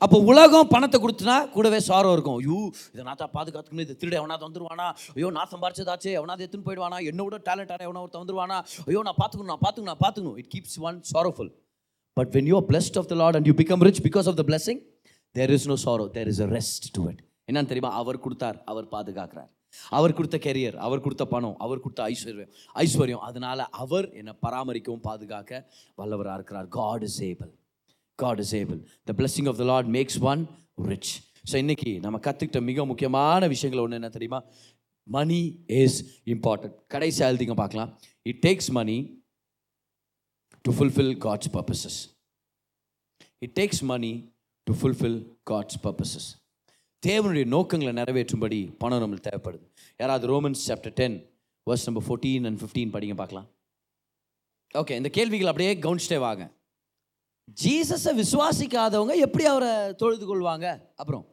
அப்போ உலகம் பணத்தை கொடுத்துனா கூடவே சாரம் இருக்கும். ஐயோ இதை நான் தான் பாதுகாத்துக்கணும். இதை திருட எவனாவது வந்துருவானா? ஐயோ நான் சம்பாரிச்சதாச்சு. எவனாவது எடுத்துன்னு போயிடுவானா? என்னோட டேலண்டான எவனா ஒருத்த வந்துருவானா? ஐயோ நான் பார்த்துக்கணும் நான் பார்த்துக்கணும் நான் பார்த்துக்கணும் it keeps one sorrowful but when you blessed of the Lord and you become rich because of the blessing there is no sorrow there is a rest to it என்னன்னு தெரியுமா? அவர் கொடுத்தார் அவர் பாதுகாக்கிறார். அவர் கொடுத்த கெரியர் அவர் கொடுத்த பணம் அவர் கொடுத்த ஐஸ்வர்யம் ஐஸ்வர்யம். அதனால அவர் என்னை பராமரிக்கவும் பாதுகாக்க வல்லவராக இருக்கிறார். God is able God is able the blessing of the Lord makes one rich so இன்னைக்கு நம்ம கற்றுக்கிட்ட மிக முக்கியமான விஷயங்கள் ஒன்று என்ன தெரியுமா? மணி இஸ் இம்பார்ட்டன்ட் கடைசி எழுதிங்க பார்க்கலாம். It takes money to fulfil God's purposes it takes money to fulfil God's purposes தேவனுடைய நோக்கங்களை நிறைவேற்றும்படி பணம் நம்மளுக்கு தேவைப்படுது. யாராவது Romans chapter ten verse number fourteen and fifteen படிங்க பார்க்கலாம். ஓகே இந்த கேள்விகள் அப்படியே கவனிச்சிட்டே வாங்க. ஜீசஸை விசுவாசிக்காதவங்க எப்படி அவரை தொழுது கொள்வாங்க? அப்புறம்.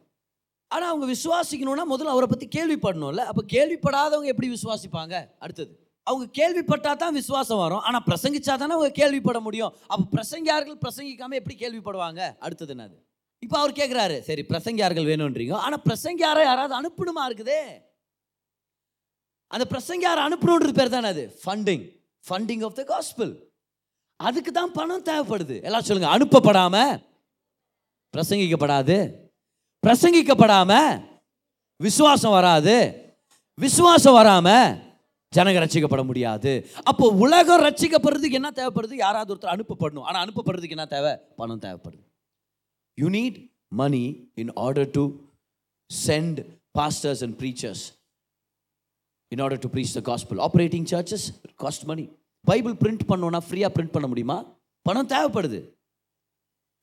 ஆனால் அவங்க விசுவாசிக்கணும்னா முதல்ல அவரை பற்றி கேள்விப்படணும்ல. அப்போ கேள்விப்படாதவங்க எப்படி விசுவாசிப்பாங்க? அடுத்தது. அவங்க கேள்விப்பட்டால் தான் விசுவாசம் வரும். ஆனால் பிரசங்கிச்சா தானே அவங்க கேள்விப்பட முடியும். அப்போ பிரசங்கியார்கள் பிரசங்கிக்காமல் எப்படி கேள்விப்படுவாங்க? அடுத்தது என்னது? இப்போ அவர் கேட்குறாரு சரி பிரசங்கியார்கள் வேணுன்றீங்க ஆனால் பிரசங்கியாரை யாராவது அனுப்பணுமா இருக்குதே? அந்த பிரசங்கியாரை அனுப்பணுன்றது பேர் தானே அது? Funding funding of the gospel அதுக்கு தான் பணம் தேவைப்படுது. எல்லாம் சொல்லுங்க அனுப்பப்படாம பிரசங்கிக்கப்படாது. பிரசங்கிக்கப்படாம விசுவாசம் வராது. விசுவாசம் வராம ஜனங்க ரசிக்கப்பட முடியாது. அப்போ உலகம் ரசிக்கப்படுறதுக்கு என்ன தேவைப்படுது? யாராவது ஒருத்தர் அனுப்பப்படணும். ஆனால் அனுப்பப்படுறதுக்கு என்ன தேவை? பணம் தேவைப்படுது. You need money in order to send pastors and preachers in order to preach the gospel operating churches cost money Bible print பண்ணோன்னா ஃப்ரீயாக பிரிண்ட் பண்ண முடியுமா? பணம் தேவைப்படுது.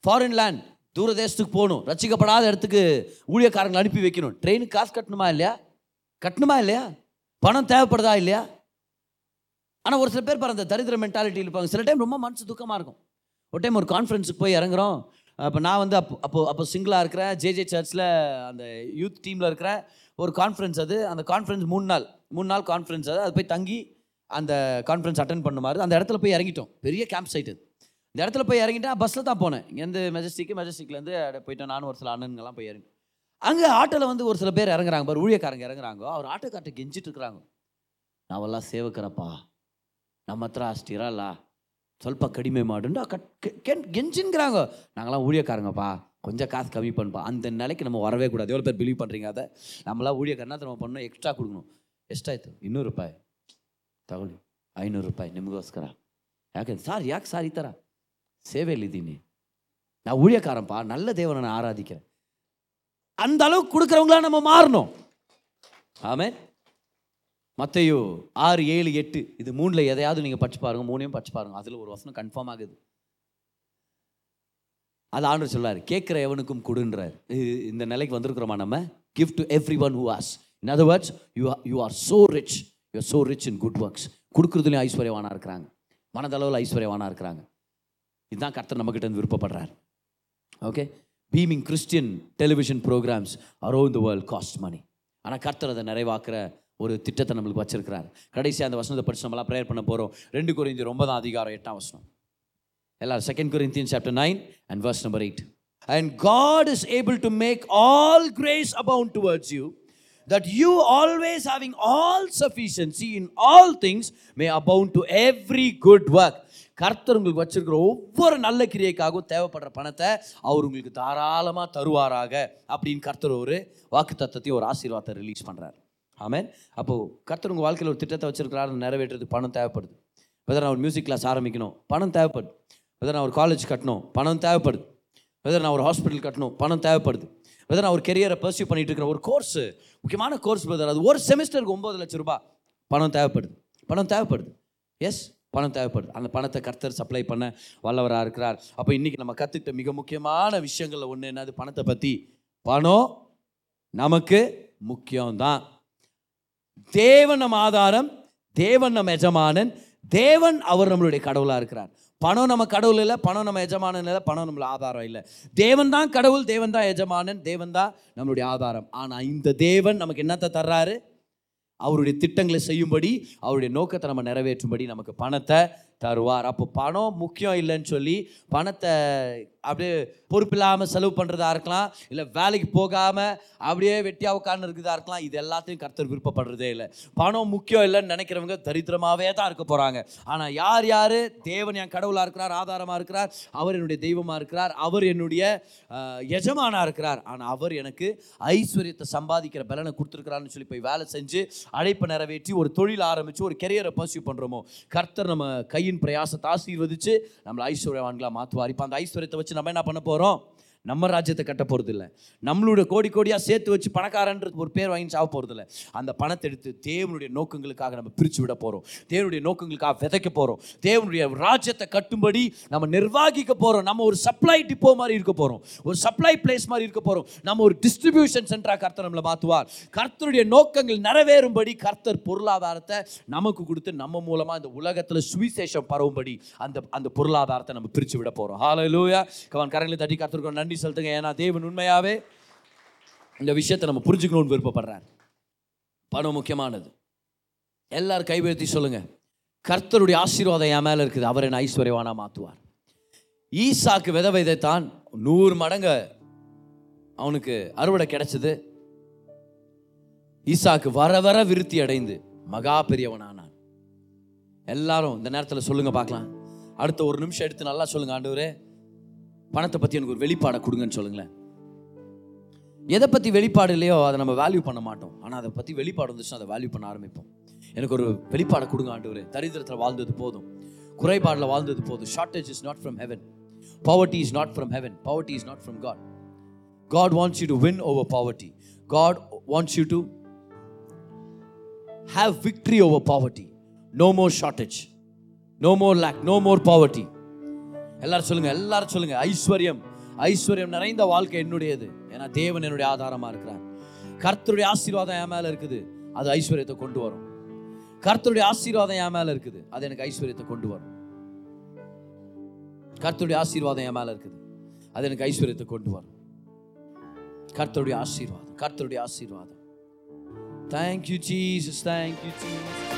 ஃபாரின் லேண்ட் தூர தேசத்துக்கு போகணும். ரசிக்கப்படாத இடத்துக்கு ஊழியக்காரங்களை அனுப்பி வைக்கணும். ட்ரெயினுக்கு காசு கட்டணுமா இல்லையா? கட்டணுமா இல்லையா? பணம் தேவைப்படுதா இல்லையா? ஆனால் ஒரு சில பேர் பாருங்க அந்த தரித்திர மென்டாலிட்டி இருப்பாங்க. சில டைம் ரொம்ப மனசு துக்கமாக இருக்கும். ஒரு டைம் ஒரு கான்ஃபரன்ஸுக்கு போய் இறங்குறோம். அப்போ நான் வந்து அப்போ அப்போ அப்போ சிங்கிளாக இருக்கிறேன். ஜேஜே சர்ச்சில் அந்த யூத் டீமில் இருக்கிறேன். ஒரு கான்ஃபரன்ஸ் அது. அந்த கான்ஃபரன்ஸ் மூணு நாள். மூணு நாள் கான்ஃபரன்ஸ் அது. அது போய் தங்கி அந்த கான்ஃபரன்ஸ் அட்டன் பண்ணுமாறு அந்த இடத்துல போய் இறங்கிட்டோம். பெரிய கேம்ப் சைட் அது இந்த இடத்துல போய் இறங்கிட்டா பஸ்ஸில் தான் போனேன். இங்கேருந்து மெஜஸ்டிக்கு மெஜஸ்டிக்லேருந்து போயிட்டோம். நானும் ஒரு சில அண்ணனுங்கெல்லாம் போய் இறங்கி அங்கே ஆட்டோவில் வந்து ஒரு சில பேர் இறங்குறாங்க. பாரு ஊழியக்காரங்க இறங்குறாங்க. அவர் ஆட்டோக்கார்ட்டை கெஞ்சிட்டு இருக்கிறாங்க. நான் ಸೇವಕರಪ್ಪ ನಮ್ಮ ಹತ್ರ ಅಷ್ಟು ಇರಲ್ಲ ಸ್ವಲ್ಪ ಕಡಿಮೆ ಮಾಡುಂಡು கட் கெஞ்சுங்கிறாங்க நாங்களாம் ஊழியக்காரங்கப்பா. கொஞ்சம் காசு கம்மி பண்ணுப்பா. அந்த நிலைக்கு நம்ம வரவே கூடாது. எவ்வளோ பேர் பிலீவ் பண்ணுறீங்க அதை? நம்மளாம் ஊழியக்காரனா நம்ம பண்ணணும் எக்ஸ்ட்ரா கொடுக்கணும். எக்ஸ்ட்ரா இன்னொரு ரூபாய். ತಗೊಳ್ಳಿ ಐನೂರು ರೂಪಾಯಿ ನಿಮಗೋಸ್ಕರ ಯಾಕೆ ಸಾರ್ ಯಾಕೆ ಸಾರ್ ಈ ಥರ ಸೇವೆಯಲ್ಲಿದ್ದೀನಿ நான் ஊழியக்காரன்ப்பா நல்ல தேவனை நான் ஆராதிக்கிறேன் அந்த அளவுக்கு கொடுக்குறவங்களா நம்ம மாறணும் ஆமென் மத்தையோ ஆறு ஏழு எட்டு இது மூணில் எதையாவது நீங்கள் படிச்சு பாருங்க மூணையும் படிச்சு பாருங்க அதில் ஒரு வசனம் கன்ஃபார்ம் ஆகுது அது ஆண்டவர் சொல்லாரு கேட்குற எவனுக்கும் கொடுன்றார் இது- இந்த நிலைக்கு வந்திருக்கிறோமா நம்ம give to every one who as in other words you you are so rich you so rich in good works கொடுக்குறதுலையும் ஐஸ்வர்யவானாக இருக்கிறாங்க. மனதளவில் ஐஸ்வர்யவானாக இருக்கிறாங்க. இதுதான் கர்த்தர் நம்மக்கிட்ட இருந்து விருப்பப்படுறார். Okay beaming Christian television programmes around the world cost money ஆனால் கர்த்தர் அதை நிறைவாக்குற ஒரு திட்டத்தை நம்மளுக்கு வச்சிருக்கிறார். கடைசியாக அந்த வசனத்தை படிச்சு நம்மளாம் ப்ரேயர் பண்ண போகிறோம் ரெண்டு குறைந்தி ரொம்ப தான் அதிகாரம் எட்டாம் வசனம். எல்லாரும் second Corinthian chapter nine and verse number eight and God is able to make all grace abound towards you that you always having all sufficiency in all things may abound to every good work. கர்த்தர் உங்களுக்கு வச்சிருக்கிற ஒவ்வொரு நல்ல கிரியைக்காகவும் தேவைப்படுற பணத்தை அவர் உங்களுக்கு தாராளமாக தருவாராக அப்படின்னு கர்த்தர் ஒரு வாக்கு தத்தத்தையும் ஒரு ஆசீர்வாதத்தை ரிலீஸ் பண்ணுறார் ஆமேன் அப்போது கர்த்தர் உங்கள் வாழ்க்கையில் ஒரு திட்டத்தை வச்சிருக்கிறாரு நிறைவேற்றுறதுக்கு பணம் தேவைப்படுது. வெதர் நான் ஒரு மியூசிக் கிளாஸ் ஆரம்பிக்கணும் பணம் தேவைப்படுது. வெதர் நான் ஒரு காலேஜ் கட்டணும் பணம் தேவைப்படுது. வெதர் நான் ஒரு ஹாஸ்பிட்டல் கட்டணும் பணம் தேவைப்படுது. பிரதர் நான் ஒரு கெரியரை பர்சியூ பண்ணிட்டு இருக்கிற ஒரு கோர்ஸ் முக்கியமான கோர்ஸ் பிரதர் அது ஒரு செமிஸ்டருக்கு ஒம்பது லட்சம் ரூபாய் பணம் தேவைப்படுது. பணம் தேவைப்படுது. எஸ் பணம் தேவைப்படுது. அந்த பணத்தை கர்த்தர் சப்ளை பண்ண வல்லவராக இருக்கிறார். அப்போ இன்னைக்கு நம்ம கற்றுக்கிட்ட மிக முக்கியமான விஷயங்களில் ஒன்று என்னது? பணத்தை பற்றி பணம் நமக்கு முக்கியம்தான். தேவன் நம்ம ஆதாரம் தேவன் நம் எஜமானன் தேவன் அவர் நம்மளுடைய கடவுளாக இருக்கிறார். பணம் நம்ம கடவுள் இல்லை பணம் நம்ம எஜமானன் இல்லை பணம் நம்மள ஆதாரம் இல்லை. தேவன் தான் கடவுள் தேவன் தான் எஜமானன் தேவன் தான் நம்மளுடைய ஆதாரம். ஆனால் இந்த தேவன் நமக்கு என்னத்தை தர்றாரு? அவருடைய திட்டங்களை செய்யும்படி அவருடைய நோக்கத்தை நம்ம நிறைவேற்றும்படி நமக்கு பணத்தை தருவார். அப்போ பணம் முக்கியம் இல்லைன்னு சொல்லி பணத்தை அப்படியே பொறுப்பில்லாமல் செலவு பண்ணுறதா இருக்கலாம் இல்லை வேலைக்கு போகாமல் அப்படியே வெட்டியாக உட்கார்ந்து இருக்கிறதா இருக்கலாம் இது எல்லாத்தையும் கர்த்தர் விருப்பப்படுறதே இல்லை. பணம் முக்கியம் இல்லைன்னு நினைக்கிறவங்க தரித்திரமாகவே தான் இருக்க போகிறாங்க ஆனால் யார் யார்? தேவன் என் கடவுளாக இருக்கிறார் ஆதாரமாக இருக்கிறார் அவர் என்னுடைய தெய்வமாக இருக்கிறார் அவர் என்னுடைய எஜமானாக இருக்கிறார். ஆனால் அவர் எனக்கு ஐஸ்வர்யத்தை சம்பாதிக்கிற பலனை கொடுத்துருக்கிறான்னு சொல்லி போய் வேலை செஞ்சு அழைப்பை நிறைவேற்றி ஒரு தொழில் ஆரம்பித்து ஒரு கெரியரை பர்சியூ பண்ணுறோமோ கர்த்தர் நம்ம கையின் பிரயாசத்தை ஆசீர்வதித்து நம்மளை ஐஸ்வர்யவான்களாக மாற்றுவார். இப்போ அந்த ஐஸ்வர்யத்தை வச்சு நம்ம என்ன பண்ண போகிறோம் நம்ம ராஜ்யத்தை கட்ட போகிறது இல்லை நம்மளோட கோடி கோடியாக சேர்த்து வச்சு பணக்காரன்ற ஒரு பேர் வாங்கி சாக போகிறது இல்லை அந்த பணத்தை எடுத்து தேவனுடைய நோக்கங்களுக்காக நம்ம பிரித்து விட போகிறோம் தேவனுடைய நோக்கங்களுக்காக விதைக்க போகிறோம் தேவனுடைய ராஜ்யத்தை கட்டும்படி நம்ம நிர்வாகிக்க போகிறோம் நம்ம ஒரு சப்ளை டிப்போ மாதிரி இருக்க போகிறோம் ஒரு சப்ளை பிளேஸ் மாதிரி இருக்க போகிறோம் நம்ம ஒரு டிஸ்ட்ரிபியூஷன் சென்டராக கர்த்தர் நம்மளை மாற்றுவார் கர்த்தருடைய நோக்கங்கள் நிறைவேறும்படி கர்த்தர் பொருளாதாரத்தை நமக்கு கொடுத்து நம்ம மூலமாக இந்த உலகத்தில் சுவிசேஷம் பரவும்படி அந்த அந்த பொருளாதாரத்தை நம்ம பிரித்து விட போகிறோம் ஹாலோ லூயா கவன் கரங்களை தட்டி கர்த்தருக்கு நன்றி செலுத்துங்க. ஏன்னா தேவன் உண்மையாவே இந்த விஷயத்தை நம்ம புரிஞ்சுக்கணும்னு விருப்பப்படுறார். பணம் முக்கியமானது. எல்லாரும் கைவேற்றி சொல்லுங்க. கர்த்தருடைய ஆசீர்வாதம் என் மேலே இருக்குது. அவர் என்ன ஐஸ்வர்யவானா மாற்றுவார் ஈசாக்கு வித விதைத்தான் நூறு மடங்கு அவனுக்கு அறுவடை கிடைச்சது. ஈசாக்கு வர வர விருத்தி அடைந்து மகா பெரியவனானான். எல்லாரும் இந்த நேரத்தில் சொல்லுங்க பார்க்கலாம். அடுத்த ஒரு நிமிஷம் எடுத்து நல்லா சொல்லுங்க ஆண்டவரே. பணத்தை பற்றி எனக்கு ஒரு வெளிப்பாடை கொடுங்கன்னு சொல்லுங்களேன். எதை பற்றி வெளிப்பாடு இல்லையோ அதை நம்ம வேல்யூ பண்ண மாட்டோம். ஆனால் அதை பற்றி வெளிப்பாடு வந்துச்சுன்னா அதை வேல்யூ பண்ண ஆரம்பிப்போம். எனக்கு ஒரு வெளிப்பாடை கொடுங்க ஆண்டவரே. தரித்திரத்தில் வாழ்ந்தது போதும். குறைபாடில் வாழ்ந்தது போதும். Shortage is not from heaven poverty is not from heaven poverty is not from God God wants you to win over poverty God wants you to have victory over poverty no more shortage no more lack no more poverty எல்லாரும் சொல்லுங்க எல்லாரும் சொல்லுங்க. ஐஸ்வர்யம் ஐஸ்வர்யம் நிறைந்த வாழ்க்கை என்னுடையது. ஏன்னா தேவன் என்னுடைய ஆதாரமா இருக்கிறார். கர்த்தருடைய ஆசீர்வாதம் என் மேல இருக்குது. அது ஐஸ்வர்யத்தை கொண்டு வரும். கர்த்தருடைய ஆசீர்வாதம் என் மேல இருக்குது. அது எனக்கு ஐஸ்வர்யத்தை கொண்டு வரும். கர்த்தருடைய ஆசீர்வாதம் என் மேல இருக்குது. அது எனக்கு ஐஸ்வர்யத்தை கொண்டு வரும். கர்த்தருடைய ஆசீர்வாதம் கர்த்தருடைய ஆசீர்வாதம். Thank you Jesus thank you Jesus